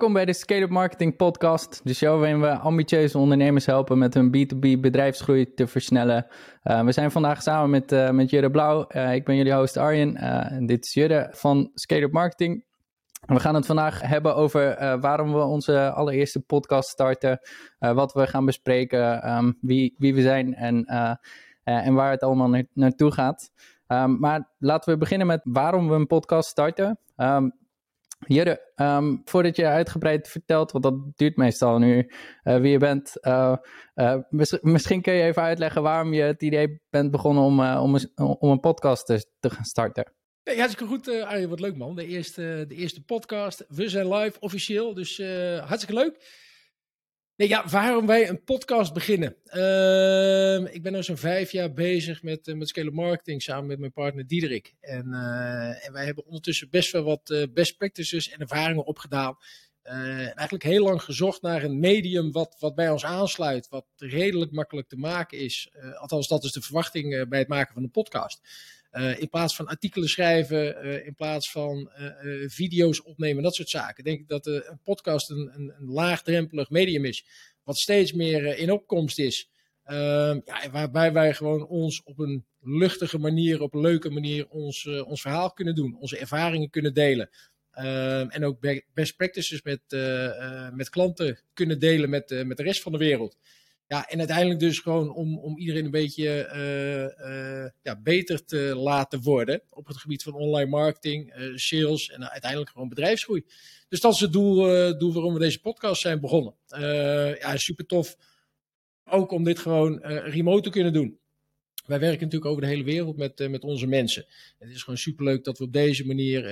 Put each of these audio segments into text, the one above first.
Welkom bij de Scale Up Marketing Podcast, de show waarin we ambitieuze ondernemers helpen met hun B2B bedrijfsgroei te versnellen. Uh, we zijn vandaag samen met, uh, met Jurre Blauw. Uh, ik ben jullie host Arjen en dit is Jurre van Scale Up Marketing. We gaan het vandaag hebben over waarom we onze allereerste podcast starten, wat we gaan bespreken, um, wie, wie we zijn en, en waar het allemaal na naartoe gaat. Um, maar laten we beginnen met waarom we een podcast starten. Um, Jurre, um, voordat je uitgebreid vertelt, want dat duurt meestal nu, uh, wie je bent. Uh, mis misschien kun je even uitleggen waarom je het idee bent begonnen om, om, een, om een podcast te, te gaan starten. Hartstikke goed, Arjen. Wat leuk, man. De eerste, de eerste podcast. We zijn live, officieel. Dus hartstikke leuk. Nee, ja, waarom wij een podcast beginnen? Uh, ik ben nu zo'n vijf jaar bezig met, uh, met scale marketing samen met mijn partner Diederik. En, uh, en wij hebben ondertussen best wel wat uh, best practices en ervaringen opgedaan. eigenlijk heel lang gezocht naar een medium wat, wat bij ons aansluit, wat redelijk makkelijk te maken is. althans, dat is de verwachting bij het maken van een podcast. Uh, in plaats van artikelen schrijven, uh, in plaats van uh, video's opnemen, dat soort zaken. Denk ik dat een podcast een, een, een, laagdrempelig medium is, wat steeds meer in opkomst is. Ehm, ja, waarbij wij gewoon ons op een luchtige manier, op een leuke manier, ons, ons verhaal kunnen doen, onze ervaringen kunnen delen. Ehm, en ook best practices met, met klanten kunnen delen met, met de rest van de wereld. Ja, en uiteindelijk dus gewoon om, om iedereen een beetje uh, uh, ja, beter te laten worden op het gebied van online marketing, uh, sales en uiteindelijk gewoon bedrijfsgroei. Dus dat is het doel, doel waarom we deze podcast zijn begonnen. ja, super tof. Ook om dit gewoon remote te kunnen doen. Wij werken natuurlijk over de hele wereld met, met onze mensen. Het is gewoon superleuk dat we op deze manier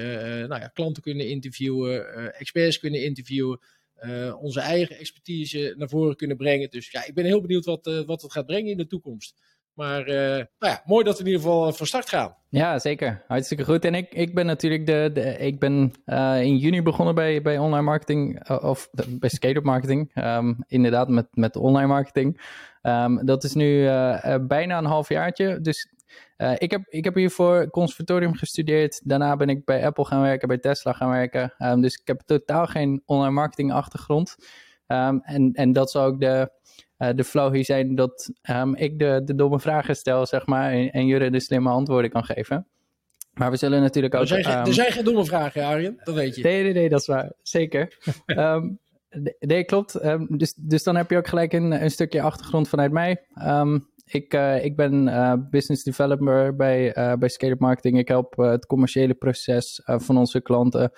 nou ja, klanten kunnen interviewen, experts kunnen interviewen. Uh, onze eigen expertise naar voren kunnen brengen. Dus ja, ik ben heel benieuwd wat, uh, wat het gaat brengen in de toekomst. Maar uh, nou ja, mooi dat we in ieder geval van start gaan. Ja, zeker. Hartstikke goed. En ik, ik ben natuurlijk de, ik ben in juni begonnen bij, bij online marketing, of bij scale-up marketing. Um, inderdaad, met, met online marketing. Um, dat is nu bijna een halfjaartje. Dus uh, ik, heb, ik heb hiervoor conservatorium gestudeerd. Daarna ben ik bij Apple gaan werken, bij Tesla gaan werken. Um, dus ik heb totaal geen online marketing achtergrond. Um, en, en dat zal ook de, uh, de flow hier zijn dat um, ik de, de domme vragen stel, zeg maar. En, en Jurre de slimme antwoorden kan geven. Maar we zullen natuurlijk ook... Er zijn, er zijn geen domme vragen, Arjen. Dat weet je. Nee, nee, nee, dat is waar. Zeker. nee, klopt. dus, dus dan heb je ook gelijk een, een stukje achtergrond vanuit mij. Ik, uh, ik ben uh, business developer bij, uh, bij Scale Marketing. Ik help het commerciële proces van onze klanten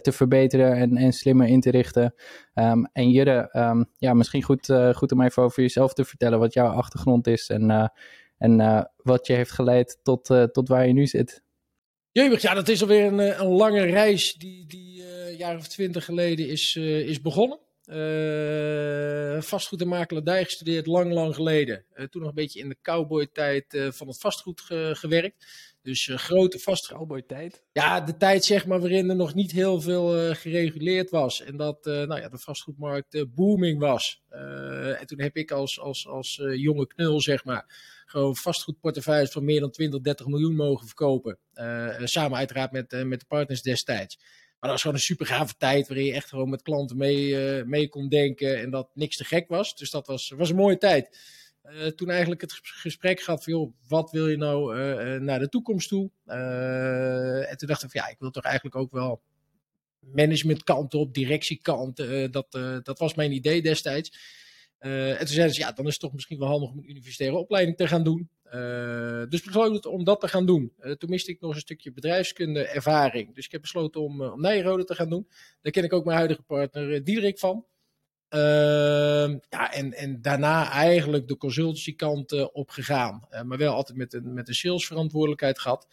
te verbeteren en, en slimmer in te richten. Um, en Jurre, um, ja, misschien goed, goed om even over jezelf te vertellen wat jouw achtergrond is en, en wat je heeft geleid tot, tot waar je nu zit. Jeugd, ja, dat is alweer een, een lange reis die, die een jaar of twintig geleden is, is begonnen. Uh, vastgoed en makelaardij gestudeerd, lang, lang geleden. Uh, toen nog een beetje in de cowboy-tijd uh, van het vastgoed ge gewerkt. Dus grote vastgoed. Cowboy-tijd? Ja, de tijd zeg maar waarin er nog niet heel veel gereguleerd was. En dat nou ja, de vastgoedmarkt booming was. en toen heb ik als, als, als jonge knul zeg maar gewoon vastgoedportefeuilles van meer dan 20, 30 miljoen mogen verkopen. samen uiteraard met, met de partners destijds. Maar dat was gewoon een super gave tijd waarin je echt gewoon met klanten mee, uh, mee kon denken en dat niks te gek was. Dus dat was, was een mooie tijd. Uh, toen eigenlijk het gesprek gaat van, wat wil je nou uh, naar de toekomst toe? en toen dacht ik van, ja, ik wil toch eigenlijk ook wel managementkant op, directiekant. dat, dat was mijn idee destijds. Uh, en toen zeiden ze, ja, dan is het toch misschien wel handig om een universitaire opleiding te gaan doen. Uh, dus besloten om dat te gaan doen. Uh, toen miste ik nog een stukje bedrijfskunde ervaring. Dus ik heb besloten om, om Nijrode te gaan doen. Daar ken ik ook mijn huidige partner Diederik van. ja, en, en daarna eigenlijk de consultancy kant op gegaan. maar wel altijd met een, met een salesverantwoordelijkheid gehad.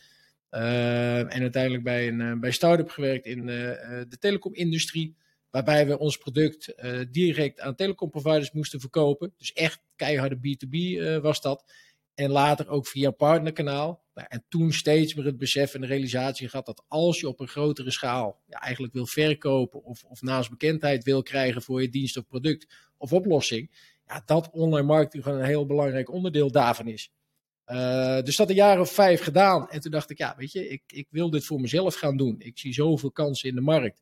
en uiteindelijk bij een bij start-up gewerkt in de telecomindustrie. Waarbij we ons product uh, direct aan telecomproviders moesten verkopen. Dus echt keiharde B2B uh, eh, was dat. En later ook via een partnerkanaal. Nou, en toen steeds meer het besef en de realisatie gehad dat als je op een grotere schaal ja, eigenlijk wil verkopen of, of naast bekendheid wil krijgen voor je dienst of product of oplossing, ja, dat online marketing gewoon een heel belangrijk onderdeel daarvan is. Uh, dus dat een jaar of vijf gedaan. En toen dacht ik, ja, weet je, ik, ik wil dit voor mezelf gaan doen. Ik zie zoveel kansen in de markt.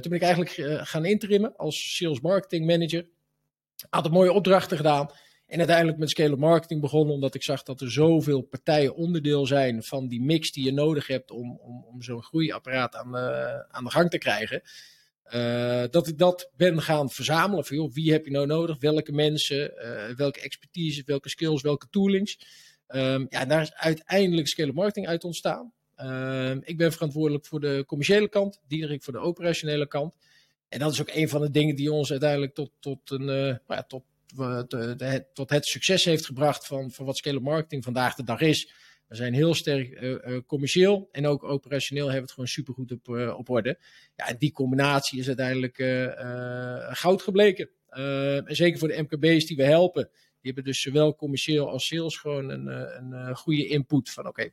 Toen ben ik eigenlijk gaan interimmen als sales marketing manager. Had mooie opdrachten gedaan. En uiteindelijk met scale marketing begonnen, omdat ik zag dat er zoveel partijen onderdeel zijn van die mix die je nodig hebt om, om, om zo'n groeiapparaat aan de, aan de gang te krijgen. Uh, dat ik dat ben gaan verzamelen. Van, wie heb je nou nodig? Welke mensen? Welke expertise? Welke skills? Welke toolings? Um, ja, daar is uiteindelijk scale marketing uit ontstaan. Uh, ik ben verantwoordelijk voor de commerciële kant, Diederik voor de operationele kant. En dat is ook een van de dingen die ons uiteindelijk tot, tot, een, uh, ja, tot, tot het succes heeft gebracht van, van wat scale marketing vandaag de dag is. We zijn heel sterk uh, commercieel en ook operationeel hebben we het gewoon supergoed op, op orde. Ja, en die combinatie is uiteindelijk goud gebleken. en zeker voor de MKB's die we helpen, die hebben dus zowel commercieel als sales gewoon een, een goede input van oké,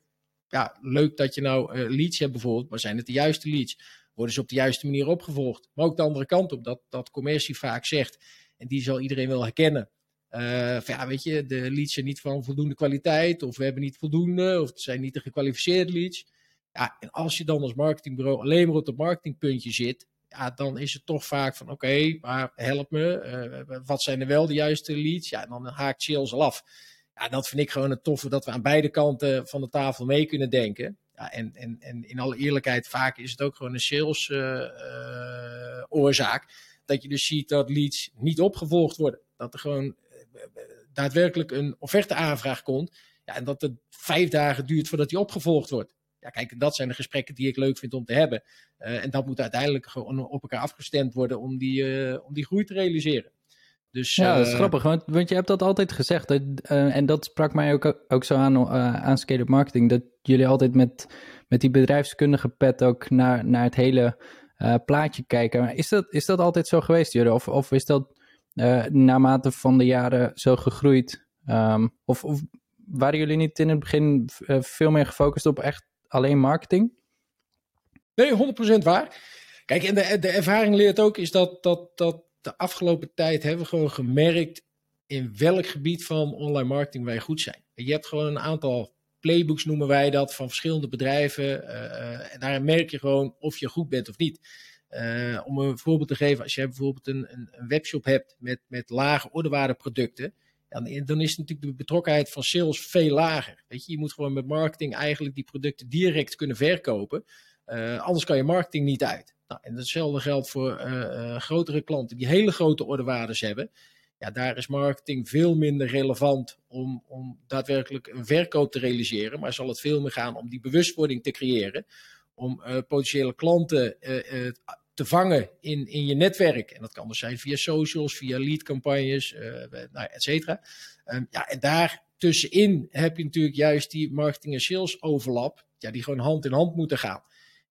ja, leuk dat je nou leads hebt bijvoorbeeld, maar zijn het de juiste leads? Worden ze op de juiste manier opgevolgd? Maar ook de andere kant op, dat, dat commercie vaak zegt, en die zal iedereen wel herkennen. Uh, ja, weet je, de leads zijn niet van voldoende kwaliteit, of we hebben niet voldoende, of het zijn niet de gekwalificeerde leads. Ja, en als je dan als marketingbureau alleen maar op het marketingpuntje zit, ja, dan is het toch vaak van oké, maar help me, uh, wat zijn er wel de juiste leads? Ja, dan haakt sales al af. Ja, dat vind ik gewoon het toffe dat we aan beide kanten van de tafel mee kunnen denken. Ja, en, en, en in alle eerlijkheid, vaak is het ook gewoon een sales uh, oorzaak. Dat je dus ziet dat leads niet opgevolgd worden. Dat er gewoon daadwerkelijk een offerte-aanvraag komt. Ja, en dat het vijf dagen duurt voordat die opgevolgd wordt. Ja, kijk, dat zijn de gesprekken die ik leuk vind om te hebben. En dat moet uiteindelijk gewoon op elkaar afgestemd worden om die, om die groei te realiseren. Dus, ja, dat is uh, grappig, want, want je hebt dat altijd gezegd. Dat, en dat sprak mij ook, ook zo aan, aan scale-up marketing. Dat jullie altijd met, met die bedrijfskundige pet ook naar, naar het hele plaatje kijken. Is dat, is dat altijd zo geweest, jullie? Of, of is dat uh, naarmate van de jaren zo gegroeid? Um, of, of, waren jullie niet in het begin uh, veel meer gefocust op echt alleen marketing? Nee, 100% waar. Kijk, en de, de ervaring leert ook is dat, dat, dat de afgelopen tijd hebben we gewoon gemerkt in welk gebied van online marketing wij goed zijn. Je hebt gewoon een aantal playbooks, noemen wij dat, van verschillende bedrijven. Uh, en daarin merk je gewoon of je goed bent of niet. Uh, om een voorbeeld te geven, als je bijvoorbeeld een, een, webshop hebt met, met lage ordewaardeproducten, dan, dan is natuurlijk de betrokkenheid van sales veel lager. Weet je, je moet gewoon met marketing eigenlijk die producten direct kunnen verkopen. Anders kan je marketing niet uit. Nou, en hetzelfde geldt voor uh, grotere klanten die hele grote ordewaardes hebben. Ja, daar is marketing veel minder relevant om, om daadwerkelijk een verkoop te realiseren. Maar zal het veel meer gaan om die bewustwording te creëren. Om potentiële klanten te vangen in, in je netwerk. En dat kan dus zijn via socials, via leadcampagnes, uh, et cetera. Um, ja, en daar tussenin heb je natuurlijk juist die marketing en sales overlap, ja, die gewoon hand in hand moeten gaan.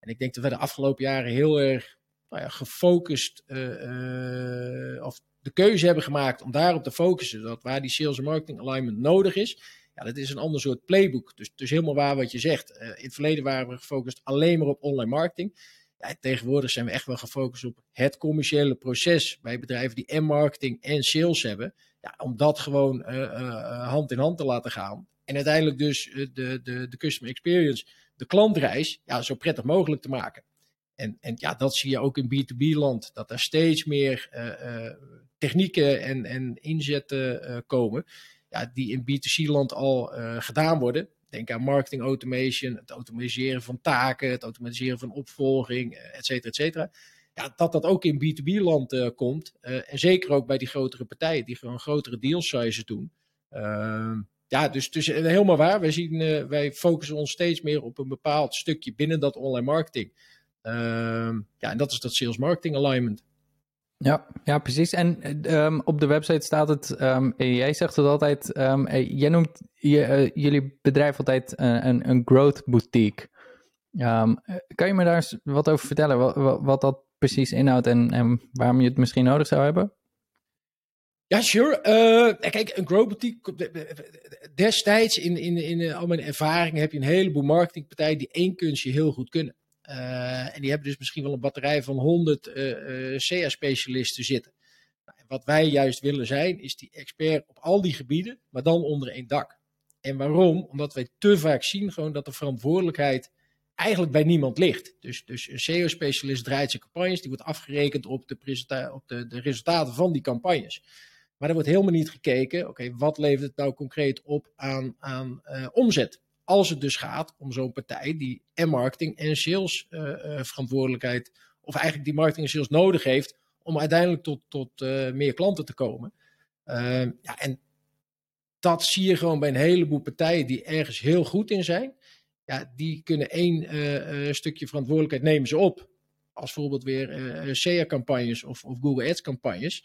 En ik denk dat we de afgelopen jaren heel erg nou ja, gefocust, uh, uh, of de keuze hebben gemaakt om daarop te focussen. Dat waar die sales en marketing alignment nodig is, ja, dat is een ander soort playbook. Dus, dus helemaal waar wat je zegt. in het verleden waren we gefocust alleen maar op online marketing tegenwoordig zijn we echt wel gefocust op het commerciële proces bij bedrijven die en marketing en sales hebben. Ja, om dat gewoon hand in hand te laten gaan. En uiteindelijk dus de, de, de customer experience, de klantreis, ja, zo prettig mogelijk te maken. En, en ja, dat zie je ook in B2B-land, dat er steeds meer uh, technieken en, en inzetten komen, ja, die in B2C-land al gedaan worden. Denk aan marketing automation, het automatiseren van taken, het automatiseren van opvolging, eh, et cetera, et cetera. Ja, dat dat ook in B2B-land uh, eh, komt. En zeker ook bij die grotere partijen die gewoon grotere deal sizes doen. Uh, ja, dus, dus helemaal waar. Wij, zien, wij focussen ons steeds meer op een bepaald stukje binnen dat online marketing. Ehm, ja, en dat is dat sales marketing alignment. Ja, ja, precies. En um, op de website staat het, um, jij zegt het altijd, jij noemt jullie bedrijf altijd een, een, growth boutique. kan je me daar eens wat over vertellen, wat, wat dat precies inhoudt en, en, waarom je het misschien nodig zou hebben? Ja, sure. Uh, kijk, een boutique, destijds in, in, in al mijn ervaringen heb je een heleboel marketingpartijen die één kunstje heel goed kunnen. Uh, en die hebben dus misschien wel een batterij van 100 uh, uh, CA-specialisten zitten. Nou, wat wij juist willen zijn, is die expert op al die gebieden, maar dan onder één dak. En waarom? Omdat wij te vaak zien gewoon dat de verantwoordelijkheid eigenlijk bij niemand ligt. Dus, dus een SEO-specialist draait zijn campagnes, die wordt afgerekend op, de, op de, de resultaten van die campagnes. Maar er wordt helemaal niet gekeken, oké, wat levert het nou concreet op aan, aan uh, omzet? Als het dus gaat om zo'n partij die en marketing en sales uh, uh, verantwoordelijkheid, of eigenlijk die marketing en sales nodig heeft om uiteindelijk tot, tot meer klanten te komen. Ehm, ja, en dat zie je gewoon bij een heleboel partijen die ergens heel goed in zijn. Ja, die kunnen één stukje verantwoordelijkheid nemen ze op. Als bijvoorbeeld weer SEA-campagnes of, of Google Ads-campagnes.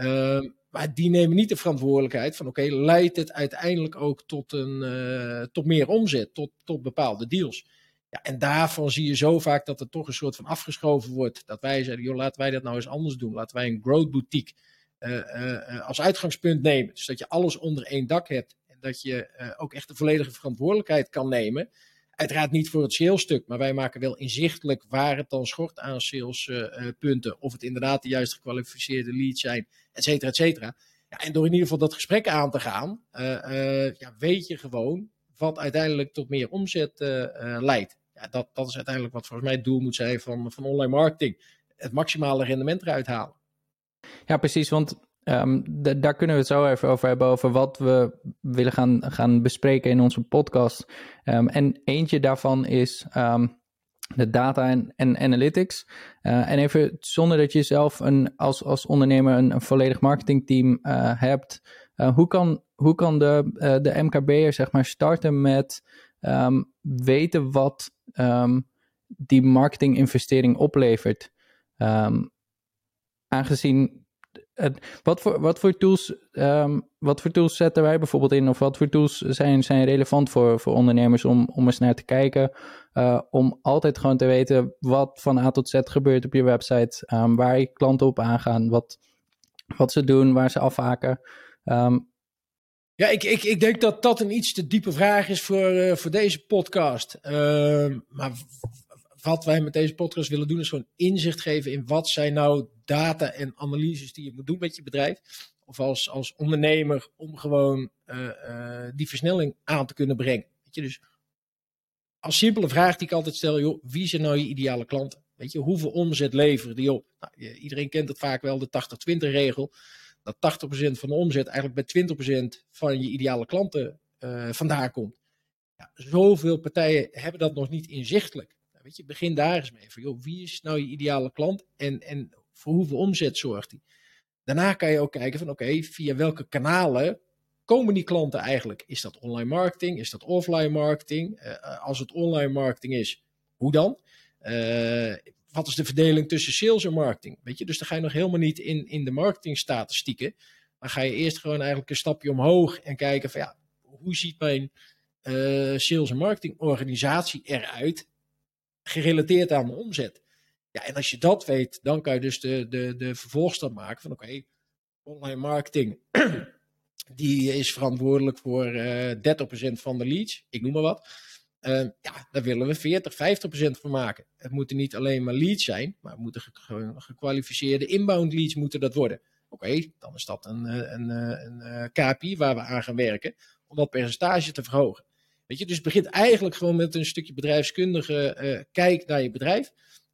Ehm, maar die nemen niet de verantwoordelijkheid van oké, leidt het uiteindelijk ook tot, een, uh, tot meer omzet, tot, tot bepaalde deals. Ja, en daarvan zie je zo vaak dat er toch een soort van afgeschoven wordt. Dat wij zeggen, joh, laten wij dat nou eens anders doen. Laten wij een growth boutique uh, uh, als uitgangspunt nemen. Dus dat je alles onder één dak hebt. En dat je ook echt de volledige verantwoordelijkheid kan nemen. Uiteraard niet voor het salesstuk, maar wij maken wel inzichtelijk waar het dan schort aan salespunten. of het inderdaad de juist gekwalificeerde leads zijn, et cetera, et cetera. Ja, en door in ieder geval dat gesprek aan te gaan, uh, uh, ja, weet je gewoon wat uiteindelijk tot meer omzet uh, leidt. Ja, dat, dat is uiteindelijk wat volgens mij het doel moet zijn van, van online marketing. Het maximale rendement eruit halen. Ja, precies. Want Um, daar kunnen we het zo even over hebben, over wat we willen gaan, gaan bespreken in onze podcast. Um, en eentje daarvan is um, de data en, analytics. Uh, en even zonder dat je zelf een, als, als ondernemer een, volledig marketingteam uh, hebt, uh, hoe kan, hoe kan de, de MKB'er zeg maar starten met weten wat die marketinginvestering oplevert? aangezien wat, voor, wat, voor tools, um, wat voor tools zetten wij bijvoorbeeld in? Of wat voor tools zijn, zijn relevant voor, voor ondernemers om, om eens naar te kijken? Uh, om altijd gewoon te weten wat van A tot Z gebeurt op je website. Um, waar je klanten op aangaan. Wat, wat ze doen, waar ze afhaken. Um, ja, ik, ik, ik denk dat dat een iets te diepe vraag is voor, uh, voor deze podcast. maar wat wij met deze podcast willen doen, is gewoon inzicht geven in wat zijn nou data en analyses die je moet doen met je bedrijf. Of als, als ondernemer om gewoon uh, uh, die versnelling aan te kunnen brengen. Weet je, dus als simpele vraag die ik altijd stel, joh, wie zijn nou je ideale klanten? Weet je, hoeveel omzet leveren die op? Nou, iedereen kent het vaak wel, de 80-20 regel. Dat 80% van de omzet eigenlijk bij 20% van je ideale klanten uh, vandaan komt. Ja, zoveel partijen hebben dat nog niet inzichtelijk. Weet je, begin daar eens mee. Van, joh, wie is nou je ideale klant en, en voor hoeveel omzet zorgt die? Daarna kan je ook kijken van oké, via welke kanalen komen die klanten eigenlijk? Is dat online marketing? Is dat offline marketing? Uh, als het online marketing is, hoe dan? Uh, wat is de verdeling tussen sales en marketing? Weet je, dus dan ga je nog helemaal niet in, in de marketingstatistieken. Maar ga je eerst gewoon eigenlijk een stapje omhoog en kijken van ja, hoe ziet mijn uh, sales en marketing organisatie eruit? Gerelateerd aan de omzet. Ja, en als je dat weet, dan kan je dus de, de, de vervolgstap maken van oké, online marketing, die is verantwoordelijk voor uh, eh, 30% van de leads, ik noem maar wat. Uh, ja, daar willen we 40, 50% van maken. Het moeten niet alleen maar leads zijn, maar het moeten ge gekwalificeerde inbound leads moeten dat worden. Oké, dan is dat een, eh, een, een, een KPI waar we aan gaan werken om dat percentage te verhogen. Weet je, dus begint eigenlijk gewoon met een stukje bedrijfskundige uh, kijk naar je bedrijf.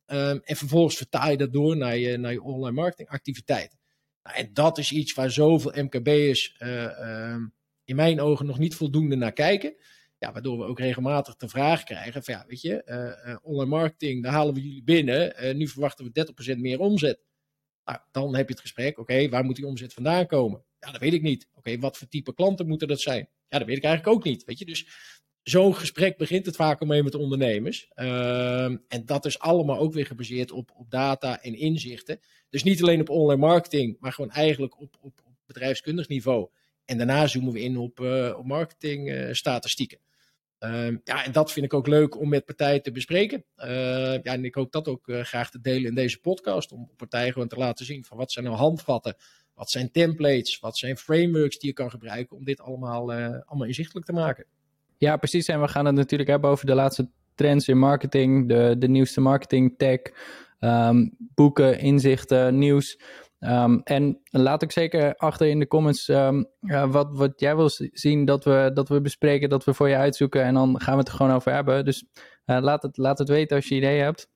Um, en vervolgens vertaal je dat door naar je, naar je online marketing activiteiten. Nou, en dat is iets waar zoveel MKB'ers uh, um, in mijn ogen nog niet voldoende naar kijken. Ja, waardoor we ook regelmatig de vraag krijgen van ja, weet je, uh, online marketing, daar halen we jullie binnen. nu verwachten we 30% meer omzet. Nou, dan heb je het gesprek, oké, waar moet die omzet vandaan komen? Ja, dat weet ik niet. Oké, wat voor type klanten moeten dat zijn? Ja, dat weet ik eigenlijk ook niet. Weet je, dus zo'n gesprek begint het vaak mee met ondernemers. Uh, en dat is allemaal ook weer gebaseerd op, op data en inzichten. Dus niet alleen op online marketing, maar gewoon eigenlijk op, op, op bedrijfskundig niveau. En daarna zoomen we in op, uh, op marketingstatistieken. Uh, ja, en dat vind ik ook leuk om met partijen te bespreken. Uh, ja, en ik hoop dat ook uh, graag te delen in deze podcast. Om partijen gewoon te laten zien van wat zijn nou handvatten. Wat zijn templates? Wat zijn frameworks die je kan gebruiken om dit allemaal, allemaal inzichtelijk te maken. Ja, precies. En we gaan het natuurlijk hebben over de laatste trends in marketing, de, de nieuwste marketing tech, um, boeken, inzichten, nieuws. Ehm, en laat ik zeker achter in de comments ehm, wat, wat jij wil zien dat we, dat we bespreken, dat we voor je uitzoeken. En dan gaan we het er gewoon over hebben. Dus laat, het, laat het weten als je ideeën hebt.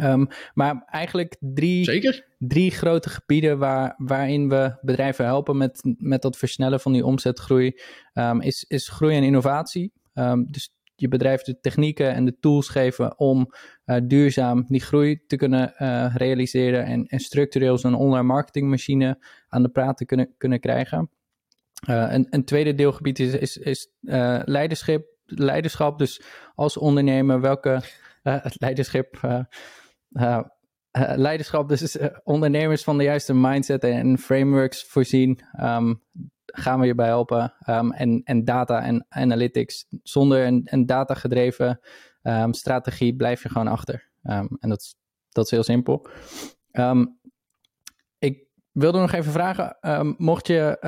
Um, maar eigenlijk drie, Zeker? drie grote gebieden waar, waarin we bedrijven helpen met, met dat versnellen van die omzetgroei, um, is, is groei en innovatie. Um, dus je bedrijf de technieken en de tools geven om uh, duurzaam die groei te kunnen uh, realiseren en, en structureel zo'n online marketingmachine aan de praat te kunnen, kunnen krijgen. Uh, een, een tweede deelgebied is, is, is leiderschap, leiderschap. Dus als ondernemer, welke het leiderschap leiderschap, dus uh, ondernemers van de juiste mindset en frameworks voorzien, um, gaan we je bij helpen. Um, en, en data en analytics. Zonder een, een data-gedreven um, strategie blijf je gewoon achter. en dat dat is heel simpel. ik wilde nog even vragen, mocht je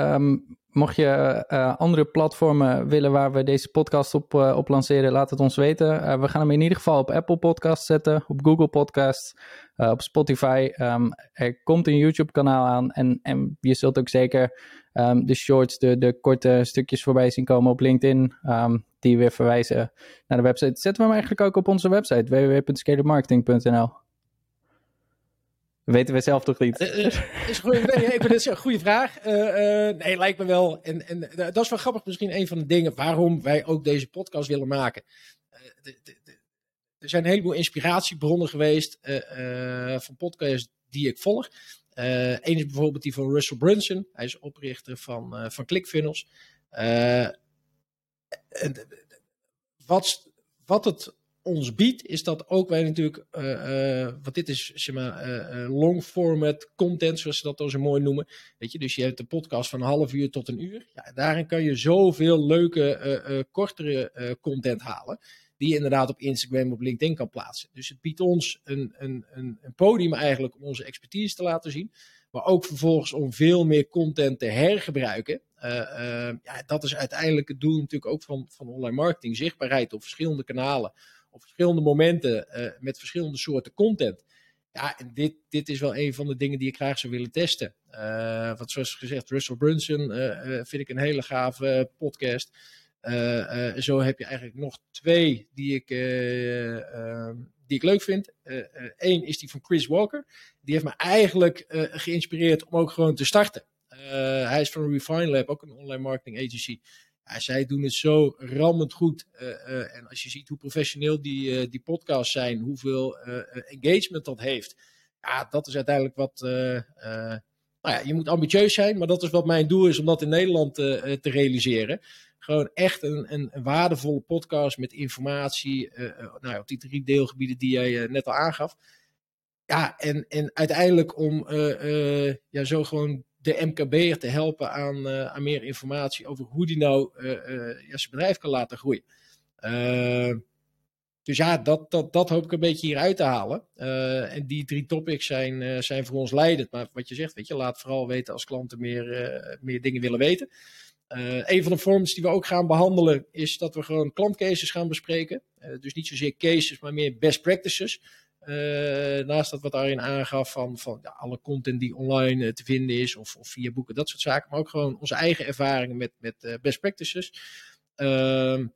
Mocht je uh, andere platformen willen waar we deze podcast op, uh, op lanceren, laat het ons weten. Uh, we gaan hem in ieder geval op Apple Podcasts zetten, op Google Podcasts, op Spotify. Um, er komt een YouTube-kanaal aan en, en je zult ook zeker um, de shorts, de, de korte stukjes voorbij zien komen op LinkedIn, um, die weer verwijzen naar de website. Zetten we hem eigenlijk ook op onze website, www.scalarmarketing.nl weten we zelf toch niet? Uh, is goeie, nee, ik een goede vraag. Uh, nee, lijkt me wel. En, en dat is wel grappig, misschien een van de dingen waarom wij ook deze podcast willen maken. Er zijn een heleboel inspiratiebronnen geweest van podcasts die ik volg. Eén is bijvoorbeeld die van Russell Brunson. Hij is oprichter van, van ClickFunnels. wat, wat het ons biedt, is dat ook wij natuurlijk, uh, uh, want dit is zeg maar uh, long format content, zoals ze dat dan zo mooi noemen. Weet je, dus je hebt een podcast van een half uur tot een uur. Ja, daarin kan je zoveel leuke, kortere content halen, die je inderdaad op Instagram, op LinkedIn kan plaatsen. Dus het biedt ons een, een, een, een podium eigenlijk om onze expertise te laten zien. Maar ook vervolgens om veel meer content te hergebruiken. Ja, dat is uiteindelijk het doel natuurlijk ook van, van online marketing. Zichtbaarheid op verschillende kanalen op verschillende momenten uh, met verschillende soorten content. Ja, dit, dit is wel een van de dingen die ik graag zou willen testen. Uh, wat zoals gezegd, Russell Brunson uh, vind ik een hele gave podcast. zo heb je eigenlijk nog twee die ik, die ik leuk vind. Eén is die van Chris Walker. Die heeft me eigenlijk geïnspireerd om ook gewoon te starten. hij is van Refine Lab, ook een online marketing agency. Zij doen het zo rammend goed. Uh, uh, en als je ziet hoe professioneel die, uh, die podcasts zijn, hoeveel engagement dat heeft. Ja, dat is uiteindelijk wat. nou ja, je moet ambitieus zijn, maar dat is wat mijn doel is om dat in Nederland te realiseren. Gewoon echt een, een, waardevolle podcast met informatie. nou op die drie deelgebieden die jij net al aangaf. Ja, en, en uiteindelijk om ja, zo gewoon de MKB'er te helpen aan, uh, aan meer informatie over hoe die nou uh, uh, ja, zijn bedrijf kan laten groeien. dus ja, dat, dat, dat hoop ik een beetje hier uit te halen. en die drie topics zijn, zijn voor ons leidend. Maar wat je zegt, weet je, laat vooral weten als klanten meer, meer dingen willen weten. een van de vorms die we ook gaan behandelen is dat we gewoon klantcases gaan bespreken. dus niet zozeer cases, maar meer best practices. Uh, naast dat wat daarin aangaf van, van ja, alle content die online uh, te vinden is of, of, via boeken, dat soort zaken. Maar ook gewoon onze eigen ervaringen met, met uh, best practices. Ehm,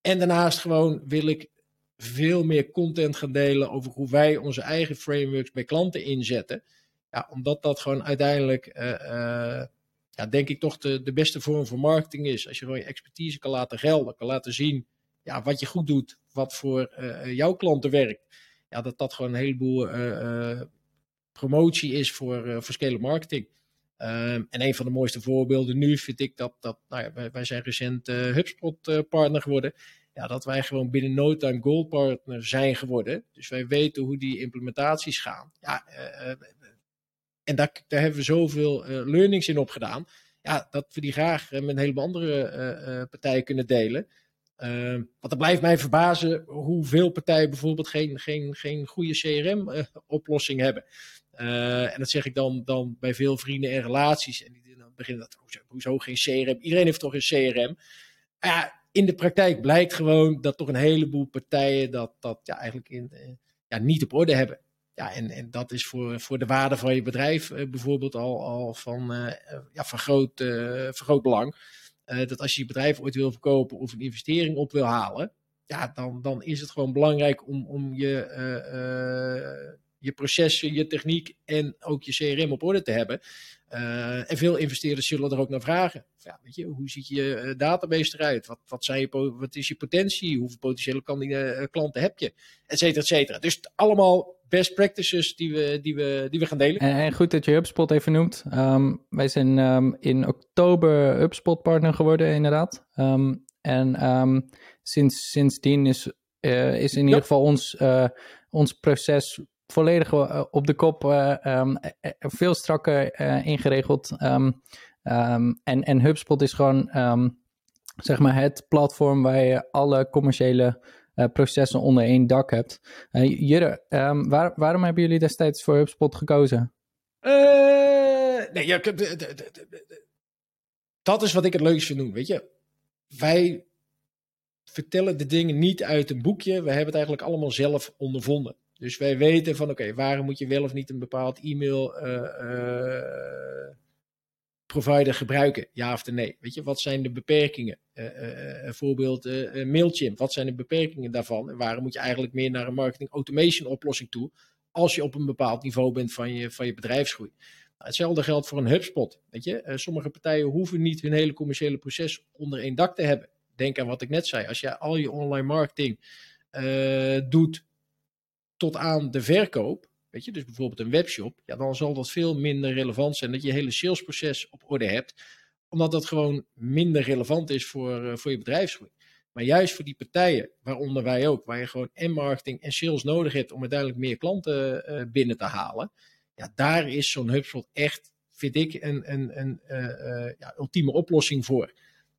en daarnaast gewoon wil ik veel meer content gaan delen over hoe wij onze eigen frameworks bij klanten inzetten. Ja, omdat dat gewoon uiteindelijk, ja, denk ik toch de, de beste vorm van marketing is. Als je gewoon je expertise kan laten gelden, kan laten zien ja, wat je goed doet, wat voor jouw klanten werkt ja, dat dat gewoon een heleboel eh, eh, promotie is voor, uh, voor scale marketing. Um, en een van de mooiste voorbeelden nu vind ik dat, dat nou ja, wij, zijn recent HubSpot uh, partner geworden. Ja, dat wij gewoon binnen no time gold partner zijn geworden. Dus wij weten hoe die implementaties gaan. Ja, en daar, daar hebben we zoveel learnings in opgedaan. Ja, dat we die graag met een heleboel andere partijen kunnen delen. Uh, want het blijft mij verbazen hoeveel partijen bijvoorbeeld geen, geen, geen goede CRM-oplossing uh, hebben. Uh, en dat zeg ik dan, dan bij veel vrienden en relaties. En die dan beginnen dat, hoezo, hoezo geen CRM? Iedereen heeft toch een CRM? Ja, in de praktijk blijkt gewoon dat toch een heleboel partijen dat, dat ja, eigenlijk in, ja, niet op orde hebben. ja, en, en dat is voor, voor de waarde van je bedrijf bijvoorbeeld al, al van, ja, van, groot, van groot belang. Dat als je je bedrijf ooit wil verkopen of een investering op wil halen, ja, dan, dan is het gewoon belangrijk om, om je, je processen, je techniek en ook je CRM op orde te hebben. Uh, en veel investeerders zullen er ook naar vragen. Ja, weet je, hoe ziet je uh, database eruit? Wat, wat, zijn je, wat is je potentie? Hoeveel potentiële uh, klanten heb je? Etcetera, etcetera. Dus allemaal best practices die we, die we, die we gaan delen. En, en goed dat je HubSpot even noemt. Um, wij zijn um, in oktober HubSpot partner geworden, inderdaad. Um, en sinds, sindsdien is, is in ieder geval ons, ons proces volledig eh, op de kop, eh, ehm, eh, veel strakker ingeregeld. Ehm, ehm, en, en HubSpot is gewoon zeg maar het platform waar je alle commerciële processen onder één dak hebt. Jurre, waar, waarom hebben jullie destijds voor HubSpot gekozen? nee, ja, dat is wat ik het leukste doen, weet je. Wij vertellen de dingen niet uit een boekje. We hebben het eigenlijk allemaal zelf ondervonden. Dus wij weten van oké, waarom moet je wel of niet een bepaald e-mail uh, provider gebruiken? Ja of nee? Weet je, wat zijn de beperkingen? Uh, voorbeeld Mailchimp, wat zijn de beperkingen daarvan? En waarom moet je eigenlijk meer naar een marketing automation oplossing toe als je op een bepaald niveau bent van je, van je bedrijfsgroei? Nou, hetzelfde geldt voor een HubSpot. Weet je, sommige partijen hoeven niet hun hele commerciële proces onder één dak te hebben. Denk aan wat ik net zei. Als je al je online marketing doet tot aan de verkoop, weet je, dus bijvoorbeeld een webshop, ja, dan zal dat veel minder relevant zijn dat je hele salesproces op orde hebt, omdat dat gewoon minder relevant is voor, uh, voor je bedrijfsgroei. Maar juist voor die partijen, waaronder wij ook, waar je gewoon en marketing en sales nodig hebt om uiteindelijk meer klanten uh, binnen te halen, ja, daar is zo'n HubSpot echt, vind ik, een, een, een uh, ja, ultieme oplossing voor.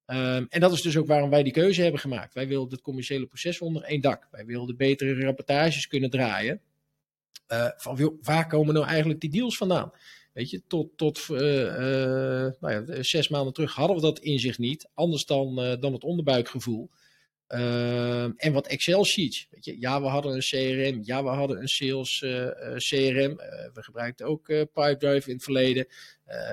Um, en dat is dus ook waarom wij die keuze hebben gemaakt. Wij wilden het commerciële proces onder één dak. Wij wilden betere rapportages kunnen draaien. Uh, van waar komen nou eigenlijk die deals vandaan? Weet je, tot, tot uh, uh, nou ja, zes maanden terug hadden we dat inzicht niet. Anders dan, dan het onderbuikgevoel. Ehm, en wat Excel sheets. Weet je, ja, we hadden een CRM. Ja, we hadden een sales CRM. we gebruikten ook Pipedrive in het verleden.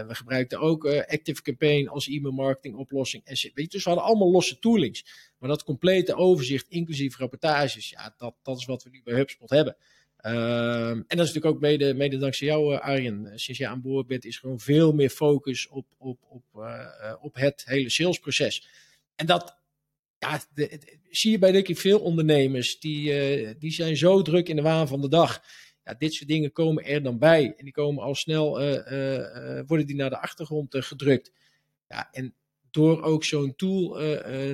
We gebruikten ook Active Campaign als e-mail marketing oplossing. En, weet je, dus we hadden allemaal losse toolings. Maar dat complete overzicht, inclusief rapportages, ja, dat, dat is wat we nu bij HubSpot hebben. Uh, en dat is natuurlijk ook mede, mede dankzij jou, eh, Arjen. Sinds je aan boord bent, is gewoon veel meer focus op, op, op, op het hele salesproces. En dat ja, zie je bij denk ik veel ondernemers, die, die zijn zo druk in de waan van de dag ja, dit soort dingen komen er dan bij. En die komen al snel, uh, worden die naar de achtergrond gedrukt. Ja, en door ook zo'n tool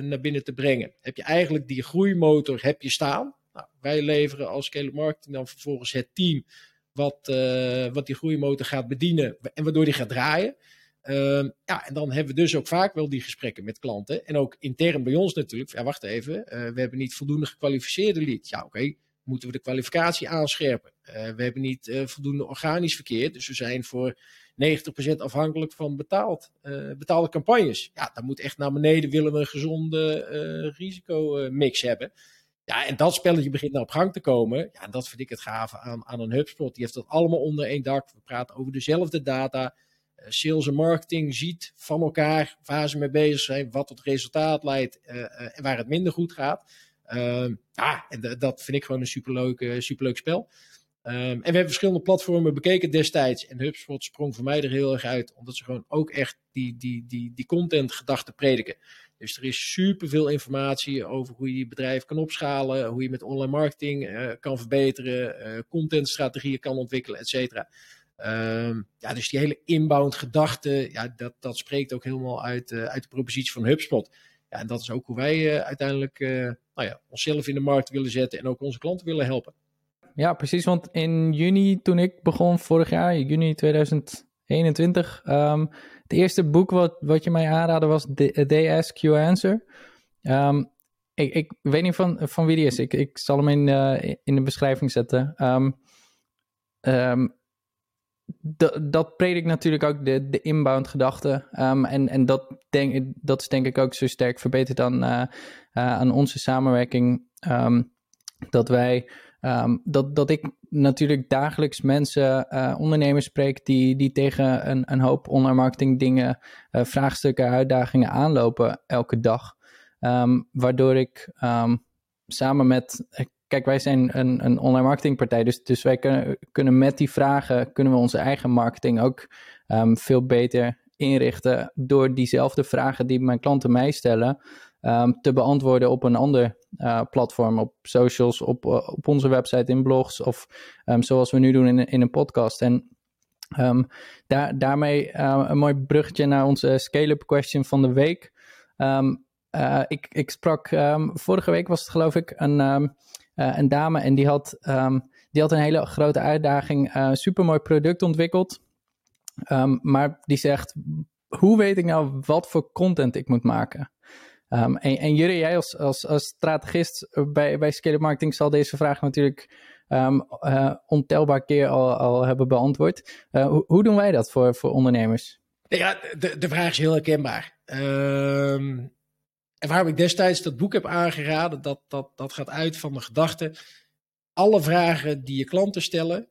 naar binnen te brengen, heb je eigenlijk die groeimotor heb je staan. Nou, wij leveren als Scale Marketing dan vervolgens het team wat, wat die groeimotor gaat bedienen en waardoor die gaat draaien. Uh, ja, en dan hebben we dus ook vaak wel die gesprekken met klanten. En ook intern bij ons natuurlijk. Ja, wacht even, uh, we hebben niet voldoende gekwalificeerde leads. Ja, oké moeten we de kwalificatie aanscherpen. Uh, we hebben niet uh, voldoende organisch verkeer, dus we zijn voor 90% afhankelijk van betaald, betaalde campagnes. Ja, dan moet echt naar beneden, willen we een gezonde risicomix hebben. Ja, en dat spelletje begint nou op gang te komen. Ja, dat vind ik het gave aan, aan een HubSpot. Die heeft dat allemaal onder één dak. We praten over dezelfde data. Sales en marketing ziet van elkaar waar ze mee bezig zijn, wat tot resultaat leidt en waar het minder goed gaat. Ehm, ja, en dat vind ik gewoon een superleuk, superleuk spel. Um, en we hebben verschillende platformen bekeken destijds. En HubSpot sprong voor mij er heel erg uit. Omdat ze gewoon ook echt die, die, die, die content gedachten prediken. Dus er is superveel informatie over hoe je je bedrijf kan opschalen. Hoe je met online marketing uh, kan verbeteren. Contentstrategieën kan ontwikkelen, et cetera. Um, ja, dus die hele inbound gedachte, ja, dat, dat spreekt ook helemaal uit, uit de propositie van HubSpot. Ja, en dat is ook hoe wij uh, uiteindelijk uh, nou ja, onszelf in de markt willen zetten en ook onze klanten willen helpen. Ja, precies. Want in juni, toen ik begon vorig jaar, juni 2021, um, het eerste boek wat, wat je mij aanraadde was They Ask You Answer. Um, ik, ik weet niet van, van wie die is. Ik, ik zal hem in, in de beschrijving zetten. Um, dat predikt natuurlijk ook de, de inbound gedachte. Um, en en dat, denk, dat is denk ik ook zo sterk verbeterd dan uh, uh, aan onze samenwerking. Um, dat wij ehm, dat, dat ik natuurlijk dagelijks mensen, ondernemers spreek die, die tegen een, een hoop online marketing dingen, vraagstukken, uitdagingen aanlopen elke dag. Waardoor ik samen met. Kijk, wij zijn een, een online marketingpartij, dus, dus wij kunnen, kunnen met die vragen kunnen we onze eigen marketing ook um, veel beter inrichten door diezelfde vragen die mijn klanten mij stellen te beantwoorden op een ander uh, platform, op socials, op, uh, op onze website, in blogs of zoals we nu doen in, in een podcast. En daar, daarmee uh, een mooi bruggetje naar onze scale-up question van de week. Ik, ik sprak, vorige week was het geloof ik, een, een dame en die had, um, die had een hele grote uitdaging, uh, supermooi product ontwikkeld. maar die zegt, hoe weet ik nou wat voor content ik moet maken? en, en jullie, jij als, als, als strategist bij, bij Scale Marketing zal deze vraag natuurlijk ontelbaar keer al, al hebben beantwoord. hoe, hoe doen wij dat voor, voor ondernemers? Ja, de, de vraag is heel herkenbaar. En waarom ik destijds dat boek heb aangeraden, dat, dat, dat gaat uit van de gedachte. Alle vragen die je klanten stellen,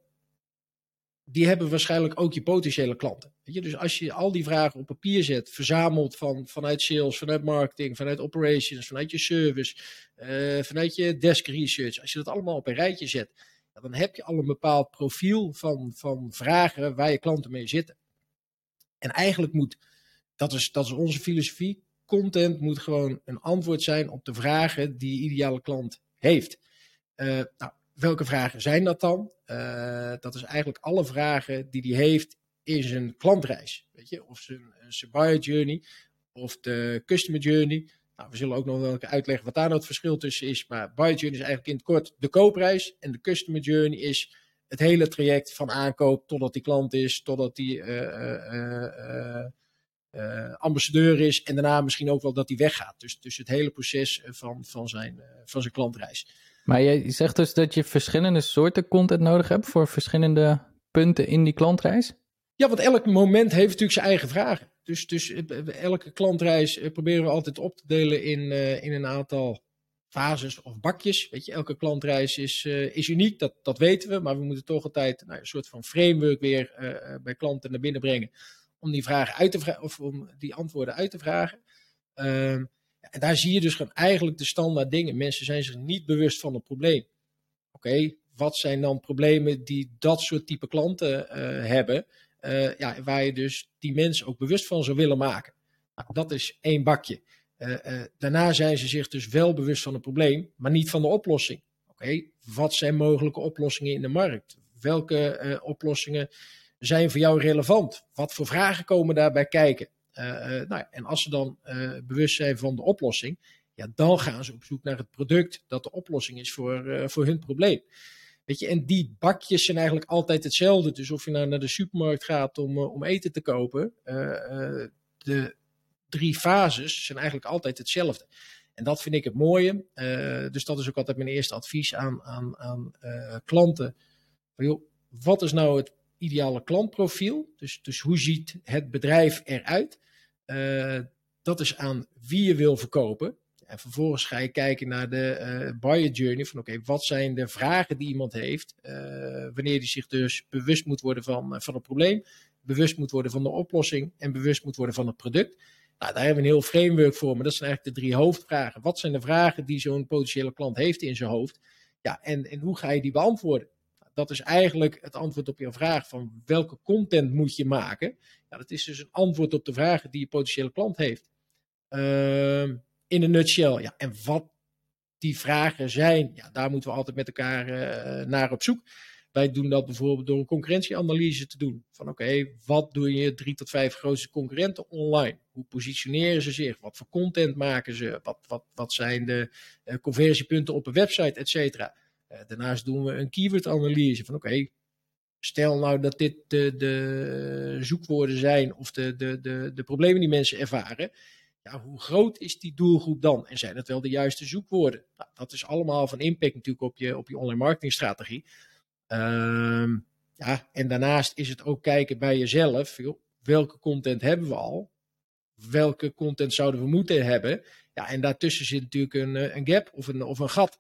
die hebben waarschijnlijk ook je potentiële klanten. Weet je? Dus als je al die vragen op papier zet, verzamelt van, vanuit sales, vanuit marketing, vanuit operations, vanuit je service, uh, vanuit je desk research, als je dat allemaal op een rijtje zet, dan heb je al een bepaald profiel van, van vragen waar je klanten mee zitten. En eigenlijk moet, dat is, dat is onze filosofie, content moet gewoon een antwoord zijn op de vragen die je ideale klant heeft. Uh, nou, welke vragen zijn dat dan? Uh, dat is eigenlijk alle vragen die hij heeft in zijn klantreis. Weet je? Of zijn, zijn buyer journey of de customer journey. Nou, we zullen ook nog wel uitleggen wat daar nou het verschil tussen is. Maar buyer journey is eigenlijk in het kort de koopreis. En de customer journey is het hele traject van aankoop totdat die klant is, totdat die ambassadeur is en daarna misschien ook wel dat hij weggaat. Dus, dus het hele proces eh, van, van, zijn, uh, van zijn klantreis. Maar je zegt dus dat je verschillende soorten content nodig hebt voor verschillende punten in die klantreis? Ja, want elk moment heeft natuurlijk zijn eigen vragen. Dus, dus elke klantreis proberen we altijd op te delen in, uh, in een aantal fases of bakjes. Weet je, elke klantreis is, uh, is uniek, dat, dat weten we. Maar we moeten toch altijd nou, een soort van framework weer uh, bij klanten naar binnen brengen om die vragen uit te vragen of om die antwoorden uit te vragen. Um, en daar zie je dus gewoon eigenlijk de standaard dingen. Mensen zijn zich niet bewust van het probleem. Oké, wat zijn dan problemen die dat soort type klanten uh, hebben? Uh, ja, waar je dus die mensen ook bewust van zou willen maken. Nou, dat is één bakje. Uh, daarna zijn ze zich dus wel bewust van het probleem, maar niet van de oplossing. Oké, wat zijn mogelijke oplossingen in de markt? Welke oplossingen zijn voor jou relevant? Wat voor vragen komen daarbij kijken? Uh, uh, nou en als ze dan uh, bewust zijn van de oplossing, ja, dan gaan ze op zoek naar het product dat de oplossing is voor, voor hun probleem. Weet je, en die bakjes zijn eigenlijk altijd hetzelfde. Dus of je nou naar de supermarkt gaat om, om eten te kopen, de drie fases zijn eigenlijk altijd hetzelfde. En dat vind ik het mooie. dus dat is ook altijd mijn eerste advies aan, aan, aan klanten. Wat is nou het ideale klantprofiel. Dus, dus hoe ziet het bedrijf eruit? Uh, dat is aan wie je wil verkopen. En vervolgens ga je kijken naar de uh, buyer journey. Van oké, wat zijn de vragen die iemand heeft? Uh, wanneer hij zich dus bewust moet worden van, van het probleem. Bewust moet worden van de oplossing. En bewust moet worden van het product. Nou, daar hebben we een heel framework voor. Maar dat zijn eigenlijk de drie hoofdvragen. Wat zijn de vragen die zo'n potentiële klant heeft in zijn hoofd? Ja, en, en hoe ga je die beantwoorden? Dat is eigenlijk het antwoord op je vraag van welke content moet je maken. Ja, dat is dus een antwoord op de vragen die je potentiële klant heeft. Uh, in een nutshell. Ja, en wat die vragen zijn, ja, daar moeten we altijd met elkaar uh, naar op zoek. Wij doen dat bijvoorbeeld door een concurrentieanalyse te doen. Van oké, wat doen je drie tot vijf grootste concurrenten online? Hoe positioneren ze zich? Wat voor content maken ze? Wat, wat, wat zijn de uh, conversiepunten op een website, et cetera? Uh, daarnaast doen we een keyword-analyse van oké, stel nou dat dit de, de zoekwoorden zijn of de, de, de, de problemen die mensen ervaren. Ja, hoe groot is die doelgroep dan? En zijn het wel de juiste zoekwoorden? Nou, dat is allemaal van impact natuurlijk op je, op je online marketingstrategie. Uh, ja, en daarnaast is het ook kijken bij jezelf. Welke content hebben we al? Welke content zouden we moeten hebben? Ja, en daartussen zit natuurlijk een, eh, een gap of een, of een gat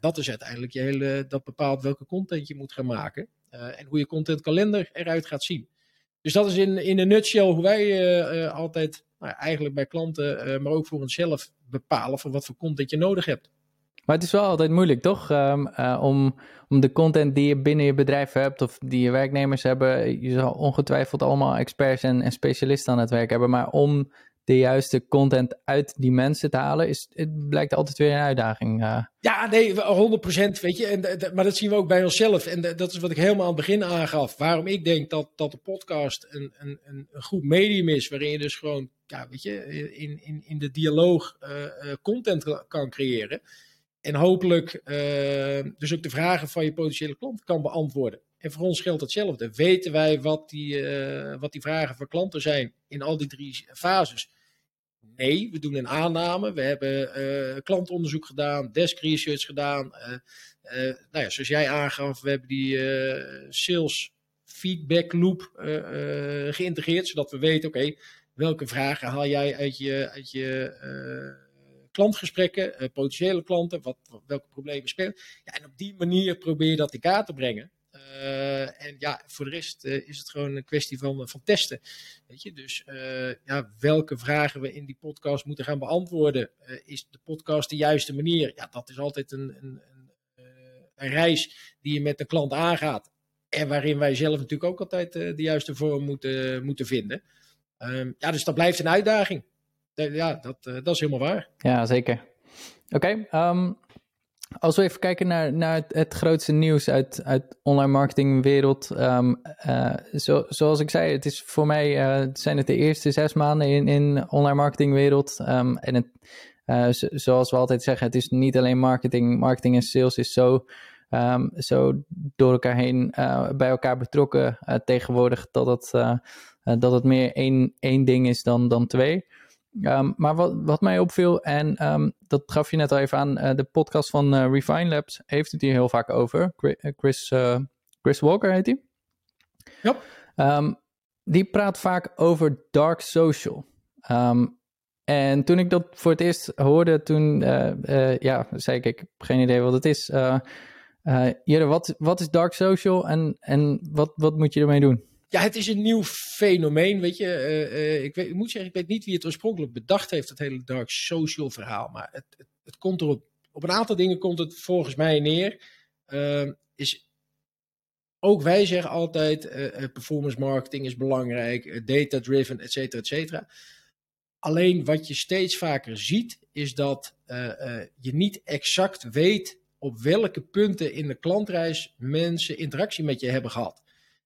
dat is uiteindelijk je hele, dat bepaalt welke content je moet gaan maken. en hoe je contentkalender eruit gaat zien. Dus dat is in, in een nutshell hoe wij altijd nou, eigenlijk bij klanten, maar ook voor onszelf bepalen van wat voor content je nodig hebt. Maar het is wel altijd moeilijk, toch? Um, om, om de content die je binnen je bedrijf hebt of die je werknemers hebben. Je zal ongetwijfeld allemaal experts en, en specialisten aan het werk hebben. Maar om de juiste content uit die mensen te halen, is, het blijkt altijd weer een uitdaging. Uh. Ja, nee, 100% weet je. En, maar dat zien we ook bij onszelf. En dat is wat ik helemaal aan het begin aangaf. Waarom ik denk dat, dat de podcast een, een, een goed medium is, waarin je dus gewoon, ja, weet je, in, in, in de dialoog uh, content kan creëren. En hopelijk dus ook de vragen van je potentiële klant kan beantwoorden. En voor ons geldt hetzelfde. Weten wij wat die, wat die vragen van klanten zijn in al die drie fases? Nee, we doen een aanname. We hebben uh, klantonderzoek gedaan, desk research gedaan. nou ja, zoals jij aangaf, we hebben die sales feedback loop geïntegreerd, zodat we weten, oké, welke vragen haal jij uit je, uit je klantgesprekken, potentiële klanten, wat, welke problemen spelen. Ja, en op die manier probeer je dat in kaart te brengen. Uh, en ja, voor de rest uh, is het gewoon een kwestie van, van testen. Weet je? Dus ja, welke vragen we in die podcast moeten gaan beantwoorden. is de podcast de juiste manier? Ja, dat is altijd een, een, een, een reis die je met de klant aangaat. En waarin wij zelf natuurlijk ook altijd de juiste vorm moeten, moeten vinden. Um, ja, dus dat blijft een uitdaging ja, dat, eh, dat is helemaal waar. Ja, zeker. Oké, ehm, als we even kijken naar, naar het, grootste nieuws uit, uit online marketingwereld. Um, zo, zoals ik zei, het is voor mij uh, zijn het de eerste zes maanden in, in online marketingwereld. Um, en het, uh, zoals we altijd zeggen, het is niet alleen marketing. Marketing en sales is zo, um, zo door elkaar heen bij elkaar betrokken tegenwoordig dat het, dat het meer één, één ding is dan, dan twee. Um, maar wat, wat mij opviel, en um, dat gaf je net al even aan, uh, de podcast van uh, Refine Labs heeft het hier heel vaak over. Chris, uh, Chris Walker heet hij. Ja. Um, die praat vaak over dark social. en toen ik dat voor het eerst hoorde, toen ja, zei ik, ik heb geen idee wat het is. Jere, wat, wat is dark social en, en wat, wat moet je ermee doen? Ja, het is een nieuw fenomeen, weet je. Uh, uh, ik, weet, moet zeggen, ik weet niet wie het oorspronkelijk bedacht heeft, dat hele dark social verhaal. Maar het, het, het komt erop, op een aantal dingen komt het volgens mij neer. Uh, is, ook wij zeggen altijd, uh, performance marketing is belangrijk, data-driven, et cetera, et cetera. Alleen wat je steeds vaker ziet, is dat je niet exact weet op welke punten in de klantreis mensen interactie met je hebben gehad.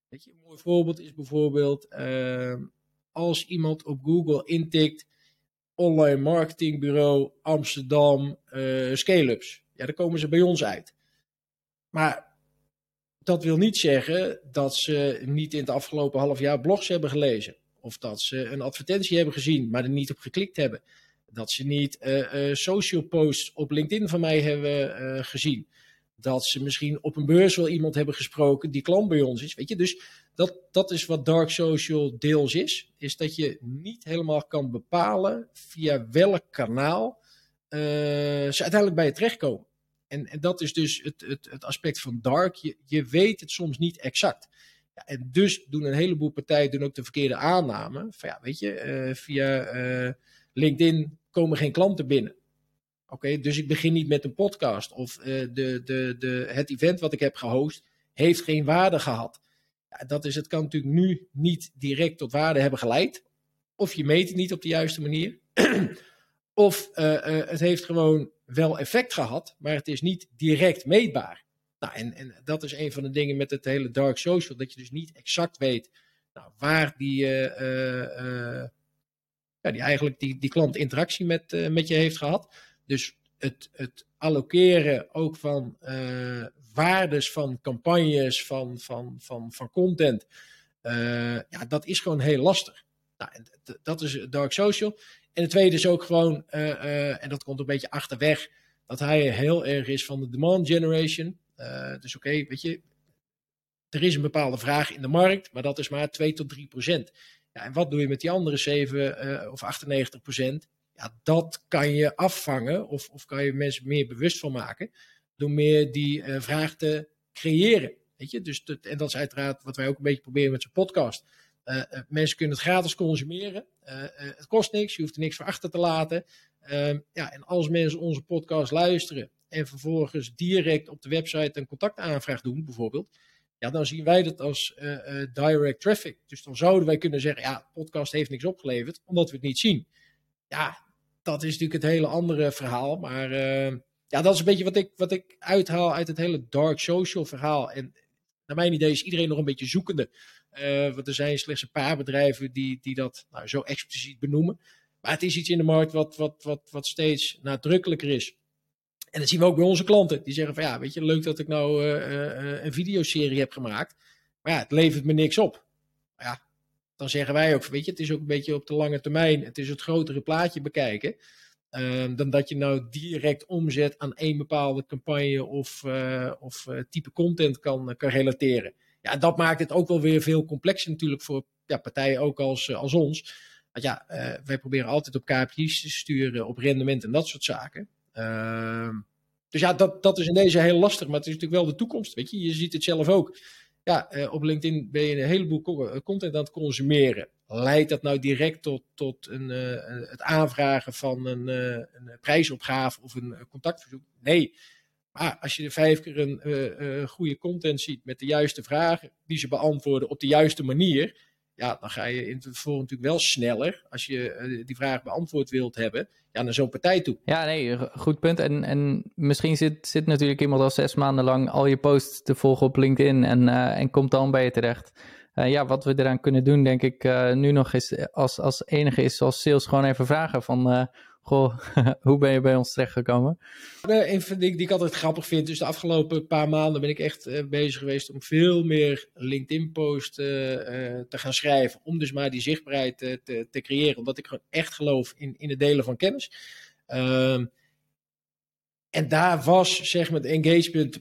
Weet je, een mooi voorbeeld is bijvoorbeeld uh, als iemand op Google intikt online marketingbureau Amsterdam uh, scale-ups. Ja, dan komen ze bij ons uit. Maar dat wil niet zeggen dat ze niet in het afgelopen half jaar blogs hebben gelezen. Of dat ze een advertentie hebben gezien, maar er niet op geklikt hebben. Dat ze niet uh, social posts op LinkedIn van mij hebben gezien dat ze misschien op een beurs wel iemand hebben gesproken die klant bij ons is. Weet je, dus dat, dat is wat dark social deels is. Is dat je niet helemaal kan bepalen via welk kanaal uh, ze uiteindelijk bij je terechtkomen. En, dat is dus het, het, het aspect van dark. Je, je weet het soms niet exact. Ja, en dus doen een heleboel partijen doen ook de verkeerde aanname. Van ja, weet je, uh, via uh, LinkedIn komen geen klanten binnen. Oké, dus ik begin niet met een podcast. Of uh, de, de, de, het event wat ik heb gehost heeft geen waarde gehad. Ja, dat is, het kan natuurlijk nu niet direct tot waarde hebben geleid. Of je meet het niet op de juiste manier. of uh, uh, het heeft gewoon wel effect gehad, maar het is niet direct meetbaar. Nou, en, en dat is een van de dingen met het hele dark social, dat je dus niet exact weet nou, waar die, ja, die eigenlijk die, die klant interactie met, met je heeft gehad. Dus het, het allokeren ook van uh, waardes van campagnes, van, van, van, van content, uh, ja, dat is gewoon heel lastig. Nou, dat is dark social. En het tweede is ook gewoon, uh, en dat komt een beetje achterweg, dat hij heel erg is van de demand generation. dus oké, weet je, er is een bepaalde vraag in de markt, maar dat is maar 2 tot 3 procent. Ja, en wat doe je met die andere 7 of 98 procent? Ja, dat kan je afvangen of, of kan je mensen meer bewust van maken door meer die vraag te creëren. Weet je? Dus en dat is uiteraard wat wij ook een beetje proberen met zo'n podcast. mensen kunnen het gratis consumeren. het kost niks, je hoeft er niks voor achter te laten. Ehm, ja, en als mensen onze podcast luisteren en vervolgens direct op de website een contactaanvraag doen, bijvoorbeeld, ja, dan zien wij dat als uh, direct traffic. Dus dan zouden wij kunnen zeggen, ja, podcast heeft niks opgeleverd, omdat we het niet zien. Ja, dat is natuurlijk het hele andere verhaal. Maar uh, ja, dat is een beetje wat ik, wat ik uithaal uit het hele dark social verhaal. En naar mijn idee is iedereen nog een beetje zoekende. Uh, want er zijn slechts een paar bedrijven die, die dat nou, zo expliciet benoemen. Maar het is iets in de markt wat, wat, wat, wat steeds nadrukkelijker is. En dat zien we ook bij onze klanten. Die zeggen van ja, weet je, leuk dat ik nou uh, een videoserie heb gemaakt. Maar ja, het levert me niks op. Maar ja, dan zeggen wij ook, weet je, het is ook een beetje op de lange termijn. Het is het grotere plaatje bekijken. Uh, dan dat je nou direct omzet aan één bepaalde campagne of, uh, of type content kan, kan relateren. Ja, dat maakt het ook wel weer veel complexer natuurlijk voor ja, partijen ook als, als ons. Want ja, wij proberen altijd op KPI's te sturen, op rendement en dat soort zaken. Ehm, dus ja, dat, dat is in deze heel lastig, maar het is natuurlijk wel de toekomst. Weet je, je ziet het zelf ook. Ja, uh, op LinkedIn ben je een heleboel eh, content aan het consumeren. Leidt dat nou direct tot, tot een, uh, het aanvragen van een, een prijsopgave of een contactverzoek? Nee. Maar als je vijf keer een goede content ziet met de juiste vragen, die ze beantwoorden op de juiste manier, ja, dan ga je in vervolg natuurlijk wel sneller, als je uh, die vraag beantwoord wilt hebben, ja, naar zo'n partij toe. Ja, nee, goed punt. En, en misschien zit, zit natuurlijk iemand al zes maanden lang al je posts te volgen op LinkedIn en, uh, en komt dan bij je terecht. Uh, ja, wat we eraan kunnen doen, denk ik, nu nog is als, als enige is als sales gewoon even vragen van Goh, hoe ben je bij ons terechtgekomen? Een van de die ik altijd grappig vind, dus de afgelopen paar maanden ben ik echt uh, bezig geweest om veel meer LinkedIn-posts uh, te gaan schrijven. Om dus maar die zichtbaarheid te, te, creëren, omdat ik gewoon echt geloof in, in het delen van kennis. Ehm, en daar was zeg maar het engagement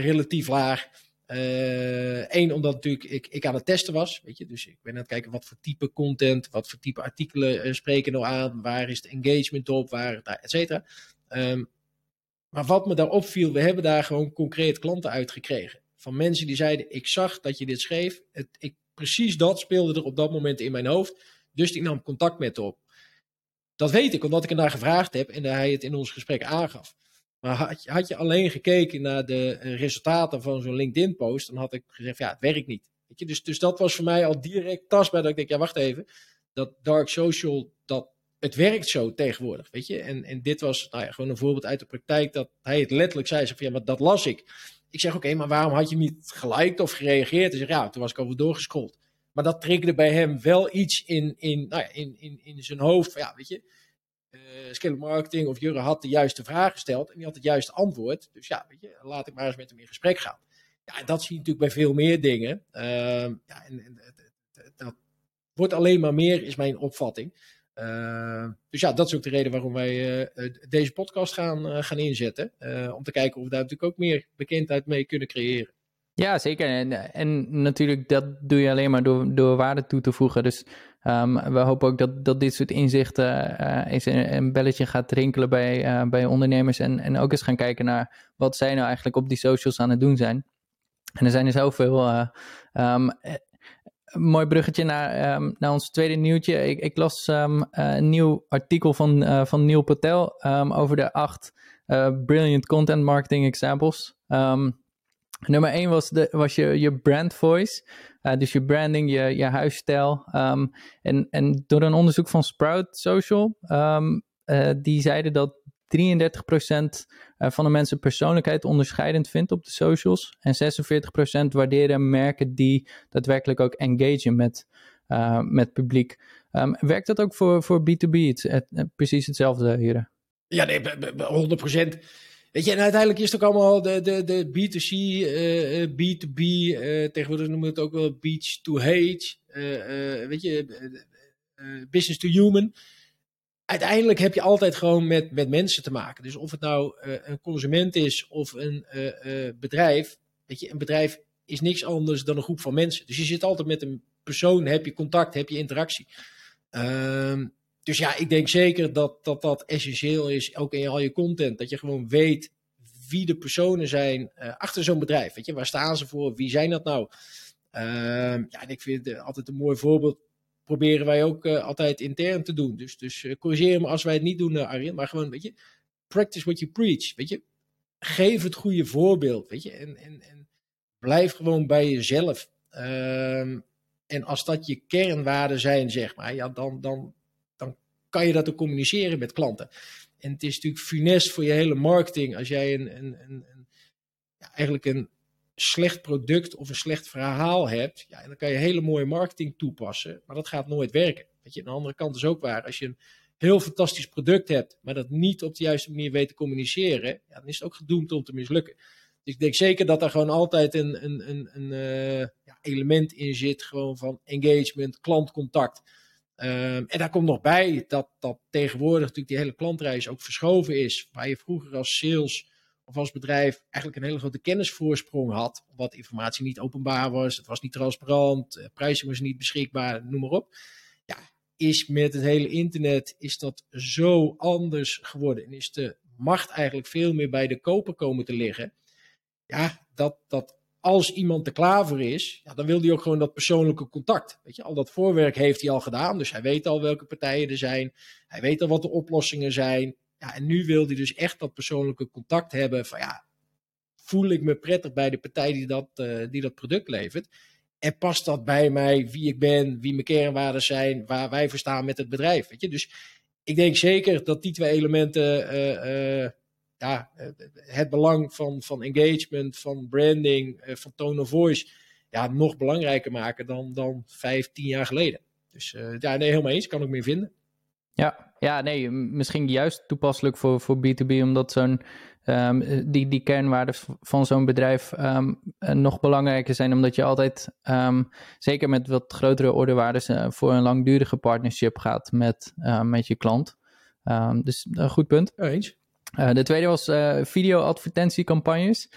relatief laag. Eén, uh, omdat natuurlijk ik, ik aan het testen was. Weet je? Dus ik ben aan het kijken wat voor type content, wat voor type artikelen uh, spreken nou aan, waar is het engagement op, waar, nou, et cetera. Um, maar wat me daar opviel, we hebben daar gewoon concreet klanten uitgekregen. Van mensen die zeiden, ik zag dat je dit schreef. Het, ik, precies dat speelde er op dat moment in mijn hoofd. Dus ik nam contact met op. Dat weet ik, omdat ik hem daar gevraagd heb en hij het in ons gesprek aangaf. Maar had je, had je alleen gekeken naar de eh, resultaten van zo'n LinkedIn-post, dan had ik gezegd, ja, het werkt niet. Weet je? Dus, dus dat was voor mij al direct tastbaar dat ik denk, ja, wacht even. Dat dark social, dat, het werkt zo tegenwoordig, weet je. En, en dit was nou ja, gewoon een voorbeeld uit de praktijk dat hij het letterlijk zei. Zeg van, ja, maar dat las ik. Ik zeg, oké, maar waarom had je niet geliked of gereageerd? Hij zegt, ja, toen was ik over doorgescrolld. Maar dat triggerde bij hem wel iets in, in, nou ja, in, in, in zijn hoofd. Ja, weet je, uh, marketing of Jurre had de juiste vraag gesteld en die had het juiste antwoord. Dus ja, weet je, laat ik maar eens met hem in gesprek gaan. Ja, dat zie je natuurlijk bij veel meer dingen. Uh, ja, en, dat wordt alleen maar meer, is mijn opvatting. Uh, dus ja, dat is ook de reden waarom wij uh, deze podcast gaan, gaan inzetten. om te kijken of we daar natuurlijk ook meer bekendheid mee kunnen creëren. Ja, zeker. En, en natuurlijk, dat doe je alleen maar door, door waarde toe te voegen. Dus um, we hopen ook dat, dat dit soort inzichten uh, eens een, belletje gaat rinkelen bij, uh, bij ondernemers. En, en ook eens gaan kijken naar wat zij nou eigenlijk op die socials aan het doen zijn. En er zijn er zoveel. Uh, mooi bruggetje naar, um, naar ons tweede nieuwtje. Ik, ik las een nieuw artikel van, van Neil Patel over de acht brilliant content marketing examples. Nummer 1 was, de, was je, je brand voice. Uh, dus je branding, je, je huisstijl. Um, en, en door een onderzoek van Sprout Social, um, uh, die zeiden dat 33% eh, van de mensen persoonlijkheid onderscheidend vindt op de socials. En 46% waarderen merken die daadwerkelijk ook engagen met, met publiek. Um, werkt dat ook voor, voor B2B? Het, het, precies hetzelfde hier. Ja, nee, 100%. Weet je, en uiteindelijk is het ook allemaal de, de, de B2C, uh, B2B, uh, tegenwoordig noemen we het ook wel beach to hate, weet je, business to human. Uiteindelijk heb je altijd gewoon met, met mensen te maken. Dus of het nou een consument is of een bedrijf, weet je, een bedrijf is niks anders dan een groep van mensen. Dus je zit altijd met een persoon, heb je contact, heb je interactie. Ehm dus ja, ik denk zeker dat, dat dat essentieel is, ook in al je content. Dat je gewoon weet wie de personen zijn achter zo'n bedrijf. Weet je, waar staan ze voor? Wie zijn dat nou? Ehm, ja, en ik vind het altijd een mooi voorbeeld. Proberen wij ook altijd intern te doen. Dus, dus corrigeer me als wij het niet doen, Arjen. Maar gewoon, weet je, practice what you preach. Weet je, geef het goede voorbeeld. Weet je, en, en, en blijf gewoon bij jezelf. Ehm, en als dat je kernwaarden zijn, zeg maar, ja, dan, dan kan je dat ook communiceren met klanten. En het is natuurlijk funest voor je hele marketing als jij een, een, een, ja, eigenlijk een slecht product of een slecht verhaal hebt. Ja, dan kan je hele mooie marketing toepassen, maar dat gaat nooit werken. Weet je, aan de andere kant is ook waar. Als je een heel fantastisch product hebt, maar dat niet op de juiste manier weet te communiceren, ja, dan is het ook gedoemd om te mislukken. Dus ik denk zeker dat er gewoon altijd een, een, een, een ja, element in zit, gewoon van engagement, klantcontact. Um, en daar komt nog bij dat, dat tegenwoordig natuurlijk die hele klantreis ook verschoven is. Waar je vroeger als sales of als bedrijf eigenlijk een hele grote kennisvoorsprong had. Wat informatie niet openbaar was, het was niet transparant, uh, prijzen was niet beschikbaar, noem maar op. Ja, is met het hele internet is dat zo anders geworden. En is de macht eigenlijk veel meer bij de koper komen te liggen. Ja, dat, dat als iemand er klaar voor is, ja, dan wil hij ook gewoon dat persoonlijke contact. Weet je, al dat voorwerk heeft hij al gedaan. Dus hij weet al welke partijen er zijn. Hij weet al wat de oplossingen zijn. Ja, en nu wil hij dus echt dat persoonlijke contact hebben. Van ja, voel ik me prettig bij de partij die dat, uh, die dat product levert? En past dat bij mij, wie ik ben, wie mijn kernwaarden zijn, waar wij voor staan met het bedrijf? Weet je? Dus ik denk zeker dat die twee elementen uh, uh, ja, het belang van, van engagement, van branding, van tone of voice, ja, nog belangrijker maken dan, dan vijf, tien jaar geleden. Dus ja, nee, helemaal eens, kan ik meer vinden. Ja, ja, nee, misschien juist toepasselijk voor, voor B2B, omdat zo'n um, die, die kernwaarden van zo'n bedrijf um, nog belangrijker zijn, omdat je altijd, um, zeker met wat grotere ordewaarden, uh, voor een langdurige partnership gaat met, uh, met je klant. dus een goed punt. eens. Uh, de tweede was video-advertentiecampagnes.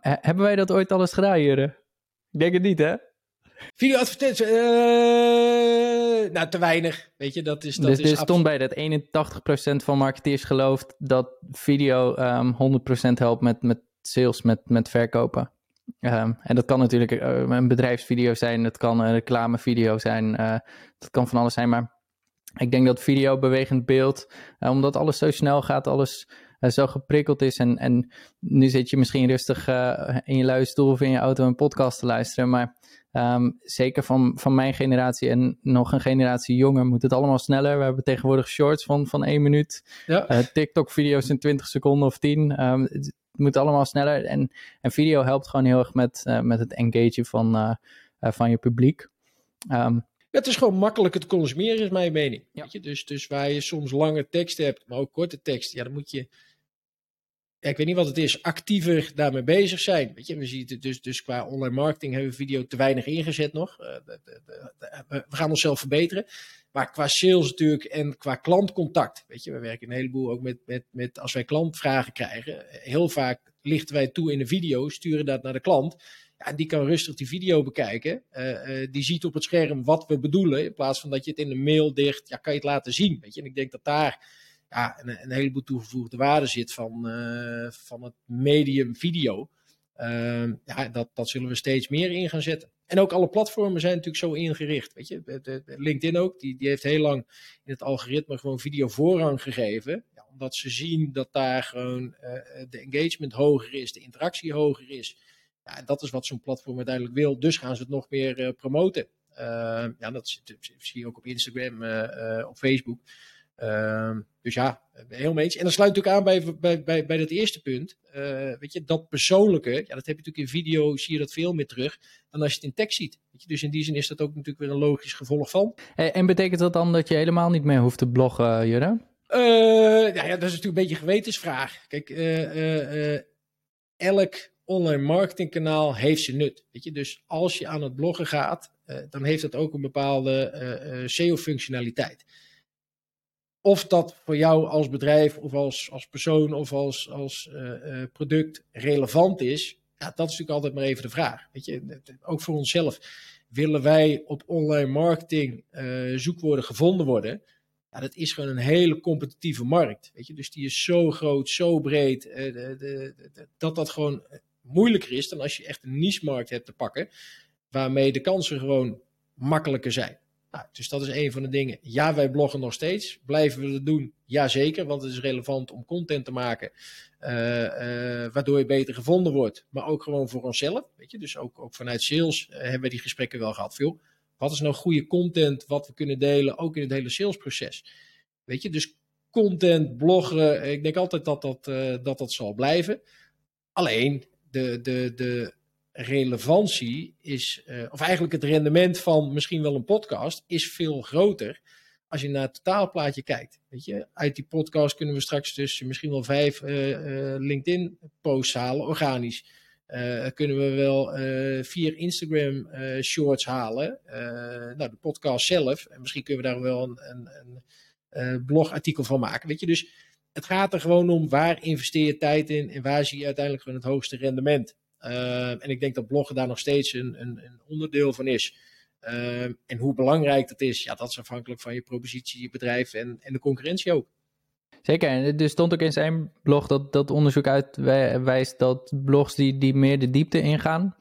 hebben wij dat ooit alles gedaan, Jure? Ik denk het niet, hè? Video-advertentie, nou, te weinig. Weet je, dat is. Dat dus is er stond bij dat 81% van marketeers gelooft dat video um, 100% helpt met, met sales, met, met verkopen. Um, en dat kan natuurlijk uh, een bedrijfsvideo zijn, het kan een reclamevideo zijn, uh, dat kan van alles zijn. Maar ik denk dat video, bewegend beeld, uh, omdat alles zo snel gaat, alles zo geprikkeld is. En, en nu zit je misschien rustig in je luie stoel of in je auto een podcast te luisteren. Maar Um, zeker van, van mijn generatie en nog een generatie jonger moet het allemaal sneller. We hebben tegenwoordig shorts van, van één minuut. Ja. Uh, TikTok-video's in 20 seconden of 10. Um, ehm, het, moet allemaal sneller. En, en video helpt gewoon heel erg met, uh, met het engagen van, uh, van je publiek. Um, het is gewoon makkelijker te consumeren, is mijn mening. Ja. Weet je? Dus, dus waar je soms lange tekst hebt, maar ook korte tekst, ja, dan moet je ja, ik weet niet wat het is, actiever daarmee bezig zijn. Weet je, we zien het dus, dus qua online marketing hebben we video te weinig ingezet nog. Uh, de, de, de, we gaan onszelf verbeteren. Maar qua sales natuurlijk en qua klantcontact. Weet je, we werken een heleboel ook met, met, met als wij klantvragen krijgen. Heel vaak lichten wij toe in een video, sturen dat naar de klant. En die kan rustig die video bekijken. Uh, uh, die ziet op het scherm wat we bedoelen. In plaats van dat je het in een mail dicht, ja, kan je het laten zien. Weet je, en ik denk dat daar ja, een, heleboel toegevoegde waarde zit van, uh, van het medium video. Uh, ja, dat, dat zullen we steeds meer in gaan zetten. En ook alle platformen zijn natuurlijk zo ingericht. Weet je, de, de, LinkedIn ook, die, die heeft heel lang in het algoritme gewoon video voorrang gegeven. Ja, omdat ze zien dat daar gewoon de engagement hoger is, de interactie hoger is. Ja, dat is wat zo'n platform uiteindelijk wil. Dus gaan ze het nog meer uh, promoten. ja, dat zie je ook op Instagram, op Facebook. Uh, dus ja, heel mee eens. En dat sluit natuurlijk aan bij, bij, bij, bij dat eerste punt. Uh, weet je, dat persoonlijke, ja, dat heb je natuurlijk in video, zie je dat veel meer terug dan als je het in tekst ziet. Weet je, dus in die zin is dat ook natuurlijk weer een logisch gevolg van. En, en betekent dat dan dat je helemaal niet meer hoeft te bloggen, Jurre? Uh, ja, ja, dat is natuurlijk een beetje een gewetensvraag. Kijk, elk online marketingkanaal heeft zijn nut. Weet je? Dus als je aan het bloggen gaat, dan heeft dat ook een bepaalde SEO-functionaliteit of dat voor jou als bedrijf of als, als persoon of als, als product relevant is, ja, dat is natuurlijk altijd maar even de vraag. Weet je, ook voor onszelf. Willen wij op online marketing zoekwoorden gevonden worden? Ja, dat is gewoon een hele competitieve markt. Weet je? Dus die is zo groot, zo breed, de, de, dat dat gewoon moeilijker is dan als je echt een niche-markt hebt te pakken, waarmee de kansen gewoon makkelijker zijn. Nou, dus dat is een van de dingen. Ja, wij bloggen nog steeds. Blijven we dat doen? Jazeker, want het is relevant om content te maken, uh, uh, waardoor je beter gevonden wordt. Maar ook gewoon voor onszelf. Weet je? Dus ook, ook vanuit sales uh, hebben we die gesprekken wel gehad. Veel. Wat is nou goede content wat we kunnen delen, ook in het hele salesproces? Weet je, dus content, bloggen, ik denk altijd dat dat, dat, dat zal blijven. Alleen, de, de, de relevantie is, uh, of eigenlijk het rendement van misschien wel een podcast, is veel groter als je naar het totaalplaatje kijkt. Weet je, uit die podcast kunnen we straks dus misschien wel vijf uh, uh, LinkedIn-posts halen, organisch. kunnen we wel vier Instagram shorts halen. nou, de podcast zelf. En misschien kunnen we daar wel een, een, een blogartikel van maken. Weet je, dus het gaat er gewoon om waar investeer je tijd in en waar zie je uiteindelijk gewoon het hoogste rendement. Uh, en ik denk dat bloggen daar nog steeds een, een, een onderdeel van is. Uh, en hoe belangrijk dat is, ja, dat is afhankelijk van je propositie, je bedrijf en, en de concurrentie ook. Zeker, en er stond ook in zijn blog dat, dat onderzoek uitwijst dat blogs die, die meer de diepte ingaan,